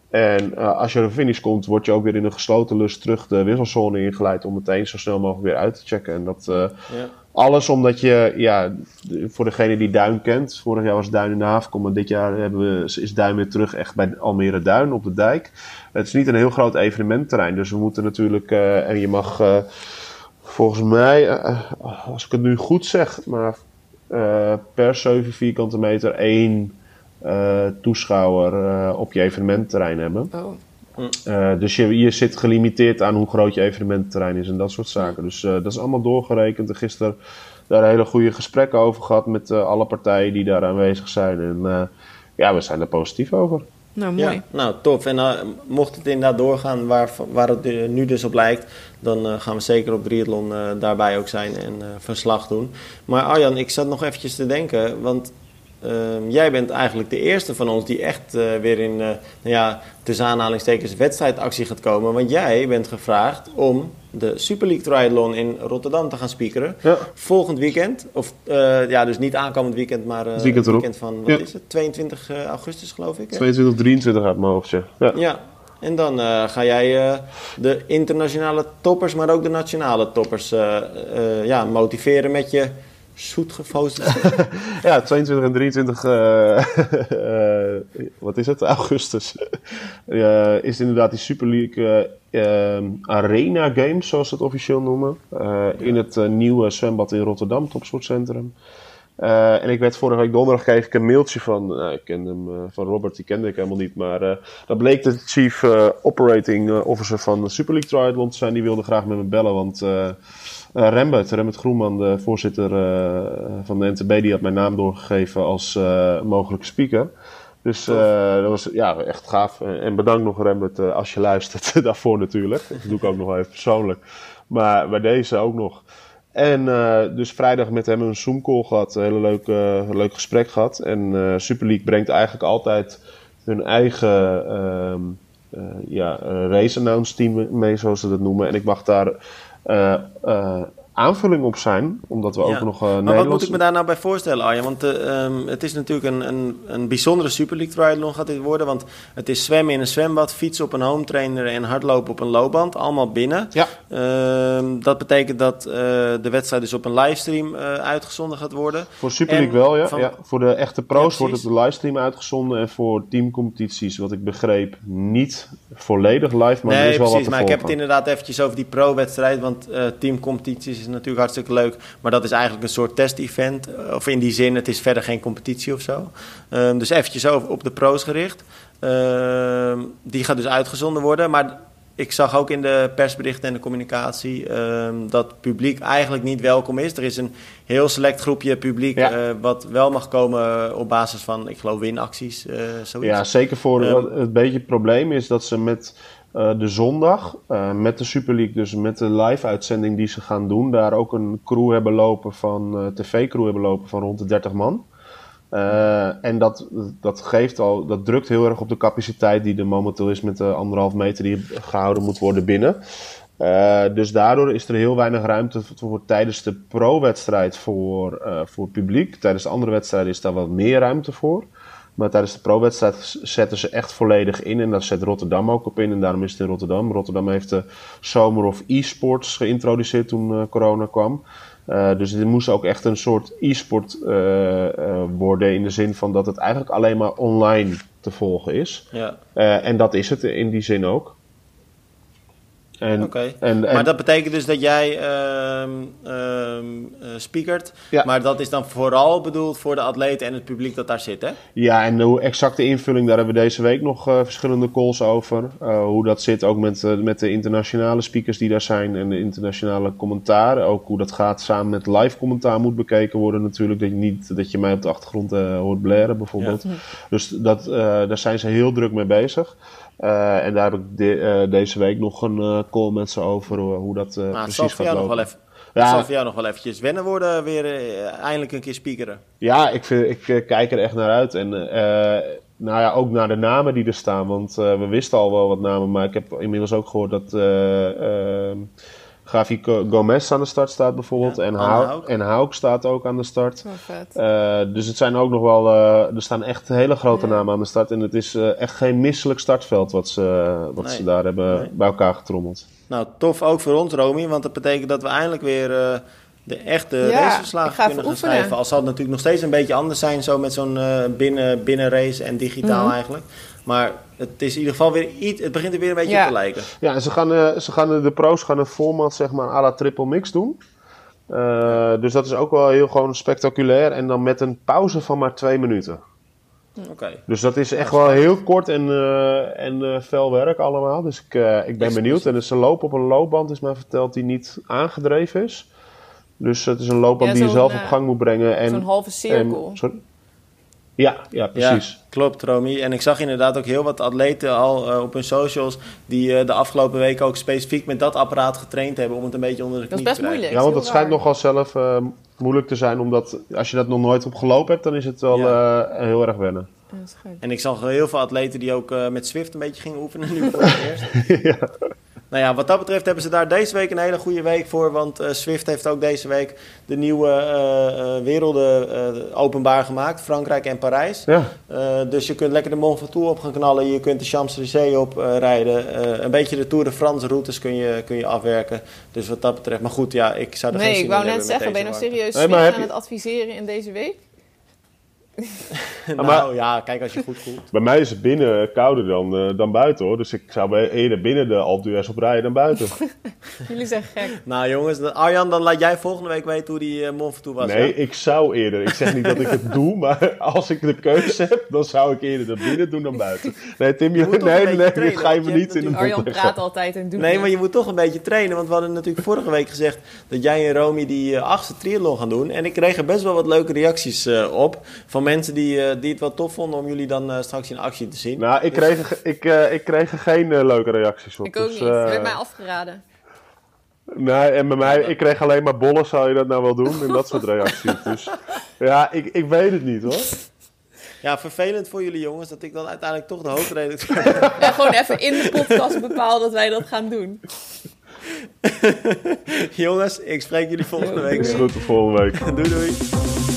Speaker 3: En eh, als je de finish komt, word je ook weer in een gesloten lus terug de wisselzone ingeleid om meteen zo snel mogelijk weer uit te checken. En dat, eh,
Speaker 1: Ja.
Speaker 3: alles omdat je, ja, voor degene die Duin kent, vorig jaar was Duin in de havenkom, maar dit jaar hebben we, is Duin weer terug echt bij Almere Duin op de dijk. Het is niet een heel groot evenementterrein, dus we moeten natuurlijk, eh, en je mag volgens mij, als ik het nu goed zeg, maar per 7 vierkante meter één toeschouwer eh, op je evenementterrein hebben.
Speaker 2: Oh.
Speaker 3: Eh, dus je, je zit gelimiteerd aan hoe groot je evenementterrein is en dat soort zaken. Dus eh, dat is allemaal doorgerekend. En gisteren daar hele goede gesprekken over gehad met eh, alle partijen die daar aanwezig zijn. En eh, ja, we zijn er positief over.
Speaker 2: Nou, mooi.
Speaker 1: Ja, nou tof. En eh, mocht het inderdaad doorgaan waar, waar het eh, nu dus op lijkt, dan eh, gaan we zeker op triathlon eh, daarbij ook zijn en eh, verslag doen. Maar Arjan, ik zat nog eventjes te denken, want ehm, jij bent eigenlijk de eerste van ons die echt eh, weer in, eh, nou ja, tussen aanhalingstekens wedstrijdactie gaat komen. Want jij bent gevraagd om de Super League Triathlon in Rotterdam te gaan speakeren.
Speaker 3: Ja.
Speaker 1: Volgend weekend, of eh, ja, dus niet aankomend weekend, maar
Speaker 3: Het weekend
Speaker 1: van, wat
Speaker 3: Ja.
Speaker 1: is het, 22 augustus geloof ik? hè?
Speaker 3: 22, 23 uit mijn hoofdje. Ja.
Speaker 1: Ja, en dan ga jij de internationale toppers, maar ook de nationale toppers ja, motiveren met je zoetgevoosde...
Speaker 3: Ja, 22 en 23, eh, eh, wat is het, augustus, is inderdaad die Super League eh, Arena Games, zoals ze het officieel noemen. In het nieuwe zwembad in Rotterdam, Topsportcentrum. Eh, en ik werd vorige week donderdag kreeg ik een mailtje van, nou, ik kende hem, eh, van Robert, die kende ik helemaal niet, maar eh, dat bleek de Chief Operating Officer van de Super League Triathlon te zijn. Die wilde graag met me bellen, want Rembert, Rembert Groenman, de voorzitter van de NTB, die had mijn naam doorgegeven als mogelijke speaker. Dus dat was ja, echt gaaf. En bedankt nog Rembert als je luistert daarvoor natuurlijk. Dat doe ik ook nog wel even persoonlijk. Maar bij deze ook nog. En eh, dus vrijdag met hem een Zoom call gehad. Een hele leuk, eh, leuk gesprek gehad. En eh Super League brengt eigenlijk altijd hun eigen ehm, eh, ja, race announce team mee, zoals ze dat noemen. En ik mag daar aanvulling op zijn, omdat we
Speaker 1: Ja.
Speaker 3: ook nog eh
Speaker 1: Maar wat moet ik me daar nou bij voorstellen, Arjan? Want eh, ehm, het is natuurlijk een, een, een bijzondere Super League triathlon gaat dit worden. Want het is zwemmen in een zwembad, fietsen op een home trainer en hardlopen op een loopband. Allemaal binnen.
Speaker 3: Ja.
Speaker 1: Ehm, dat betekent dat eh, de wedstrijd dus op een livestream uitgezonden gaat worden.
Speaker 3: Voor Super
Speaker 1: En
Speaker 3: League wel, ja.
Speaker 1: van-
Speaker 3: ja. Voor de echte pro's
Speaker 1: Ja,
Speaker 3: wordt het de livestream uitgezonden. En voor teamcompetities, wat ik begreep, niet volledig live. Maar er
Speaker 1: nee,
Speaker 3: is wel
Speaker 1: precies.
Speaker 3: wat te
Speaker 1: Maar ik heb het inderdaad eventjes over die pro-wedstrijd. Want teamcompetities is natuurlijk hartstikke leuk. Maar dat is eigenlijk een soort test-event. Of in die zin, het is verder geen competitie of zo. Ehm, dus eventjes over op de pro's gericht. Ehm, die gaat dus uitgezonden worden. Maar ik zag ook in de persberichten en de communicatie... ehm, dat het publiek eigenlijk niet welkom is. Er is een heel select groepje publiek...
Speaker 3: Ja.
Speaker 1: eh, wat wel mag komen op basis van, ik geloof, winacties. eh zoiets.
Speaker 3: Ja, zeker voor wat het beetje het probleem is dat ze met eh, de zondag, eh, met de Super League, dus met de live-uitzending die ze gaan doen, daar ook een crew hebben lopen van, eh tv-crew hebben lopen van rond de 30 man. En dat, dat geeft al, dat drukt heel erg op de capaciteit die er momenteel is met de anderhalf meter die gehouden moet worden binnen. Dus daardoor is er heel weinig ruimte voor, voor tijdens de pro-wedstrijd voor, uh, voor publiek. Tijdens de andere wedstrijden is daar wat meer ruimte voor. Maar tijdens de pro-wedstrijd zetten ze echt volledig in. En daar zet Rotterdam ook op in. En daarom is het in Rotterdam. Rotterdam heeft de zomer of e-sports geïntroduceerd toen uh, corona kwam. Uh, dus dit moest ook echt een soort e-sport uh, worden. In de zin van dat het eigenlijk alleen maar online te volgen is.
Speaker 1: Ja.
Speaker 3: en dat is het in die zin ook.
Speaker 1: Okay. maar dat betekent dus dat jij um, um, uh, speakert, ja. maar dat is dan vooral bedoeld voor de atleten en het publiek dat daar zit, hè?
Speaker 3: Ja, en de exacte invulling, daar hebben we deze week nog uh, verschillende calls over. Uh, hoe dat zit, ook met, met de internationale speakers die daar zijn en de internationale commentaren. Ook hoe dat gaat samen met live commentaar moet bekeken worden natuurlijk. Dat je niet dat je mij op de achtergrond hoort blaren bijvoorbeeld. Ja. Dus dat, daar zijn ze heel druk mee bezig. En daar heb ik de, deze week nog een call met ze over hoe dat nou, precies gaat lopen.
Speaker 1: Nog wel even, ja, het zal voor jou nog wel eventjes wennen worden, weer eindelijk een keer speakeren.
Speaker 3: Ja, ik, vind, ik kijk er echt naar uit. En nou ja, ook naar de namen die er staan. Want we wisten al wel wat namen, maar ik heb inmiddels ook gehoord dat ehm, Gavi Gomez aan de start staat bijvoorbeeld. Ja, en, Hauk, en Hauk staat ook aan de start.
Speaker 2: Uh,
Speaker 3: dus het zijn ook nog wel... Uh, er staan echt hele grote ja. namen aan de start. En het is uh, echt geen misselijk startveld wat ze, wat nee. ze daar hebben nee. bij elkaar getrommeld.
Speaker 1: Nou, tof ook voor ons, Romy. Want dat betekent dat we eindelijk weer de echte ja, raceverslagen kunnen gaan schrijven. Al zal het natuurlijk nog steeds een beetje anders zijn... zo met zo'n binnen, binnen race en digitaal mm -hmm. eigenlijk. Maar het is in ieder geval weer iets. Het begint er weer een beetje
Speaker 2: Ja.
Speaker 1: op te lijken.
Speaker 3: Ja, en ze gaan, eh, ze gaan de pro's gaan een format zeg maar à la triple mix doen. Eh, dus dat is ook wel heel gewoon spectaculair. En dan met een pauze van maar twee minuten.
Speaker 1: Oké.
Speaker 3: Dus dat is echt wel heel kort en, eh, en eh, fel werk allemaal. Dus ik, eh, ik ben benieuwd. En dus ze lopen op een loopband, is mij verteld, die niet aangedreven is. Dus het is een loopband
Speaker 2: Ja,
Speaker 3: die je zelf
Speaker 2: eh,
Speaker 3: op gang moet brengen. En,
Speaker 2: Zo'n halve cirkel.
Speaker 3: en- sorry? Ja, ja, precies.
Speaker 1: Ja, klopt, Romy. En ik zag inderdaad ook heel wat atleten al eh, op hun socials... die eh, de afgelopen weken ook specifiek met dat apparaat getraind hebben... om het een beetje onder de
Speaker 2: Dat
Speaker 1: knie
Speaker 2: is
Speaker 1: te
Speaker 2: best
Speaker 1: krijgen.
Speaker 2: moeilijk.
Speaker 3: Ja, want
Speaker 2: is
Speaker 3: dat schijnt nogal zelf eh, moeilijk te zijn, omdat als je dat nog nooit op gelopen hebt, dan is het wel eh, heel erg wennen.
Speaker 2: Ja, dat is.
Speaker 1: En ik zag heel veel atleten die ook eh, met Swift een beetje gingen oefenen nu voor het eerst.
Speaker 3: ja.
Speaker 1: Nou ja, wat dat betreft hebben ze daar deze week een hele goede week voor. Want eh, Swift heeft ook deze week de nieuwe eh, eh, werelden eh, openbaar gemaakt. Frankrijk en Parijs.
Speaker 3: ja.
Speaker 1: Eh, dus je kunt lekker de Mont Ventoux op gaan knallen. Je kunt de Champs-Élysées op eh, rijden. Eh, een beetje de Tour de France routes kun je, kun je afwerken. Dus wat dat betreft. Maar goed, ja, ik zou er geen
Speaker 2: Nee,
Speaker 1: zin
Speaker 2: ik wou
Speaker 1: in
Speaker 2: net
Speaker 1: hebben met
Speaker 2: zeggen, ben je nou serieus
Speaker 3: Nee,
Speaker 2: Swift aan
Speaker 3: je-
Speaker 2: het adviseren in deze week?
Speaker 3: maar-
Speaker 1: nou ja, kijk als je goed voelt.
Speaker 3: Bij mij is het binnen kouder dan, eh, dan buiten hoor. Dus ik zou bij- eerder binnen de Alpe op rijden dan buiten.
Speaker 2: Jullie zijn gek.
Speaker 1: Nou jongens, dan- Arjan, dan laat jij volgende week weten hoe die eh, Mont Ventoux was.
Speaker 3: Nee,
Speaker 1: ja?
Speaker 3: ik zou eerder. Ik zeg niet dat ik het doe, maar als ik de keuze heb, dan zou ik eerder er binnen doen dan buiten. Nee, Tim,
Speaker 1: Je
Speaker 3: je,
Speaker 1: moet toch
Speaker 3: nee, nee, nee,
Speaker 1: trainen,
Speaker 3: dit ga je me niet in de
Speaker 2: Arjan praat
Speaker 3: leggen.
Speaker 2: altijd en doet
Speaker 1: Nee, maar je moet toch een beetje trainen. Want we hadden natuurlijk vorige week gezegd dat jij en Romy die eh, achtste triathlon gaan doen. En ik kreeg er best wel wat leuke reacties eh, op. Van mensen die, eh, die het wel tof vonden om jullie dan eh, straks in actie te zien.
Speaker 3: Nou, ik
Speaker 1: Dus-
Speaker 3: kreeg, ik, eh, ik kreeg er geen leuke reacties op.
Speaker 2: Ik ook
Speaker 3: Dus,
Speaker 2: niet. Er werd mij afgeraden.
Speaker 3: Nee, en bij mij, ik kreeg alleen maar bollen, zou je dat nou wel doen? En dat soort reacties. Dus ja, ik, ik weet het niet hoor.
Speaker 1: Ja, vervelend voor jullie jongens dat ik dan uiteindelijk toch de hoofdredacteur ben.
Speaker 2: En gewoon even in de podcast bepaal dat wij dat gaan doen.
Speaker 1: jongens, ik spreek jullie volgende week
Speaker 3: Is goed, tot volgende week.
Speaker 1: Doei doei.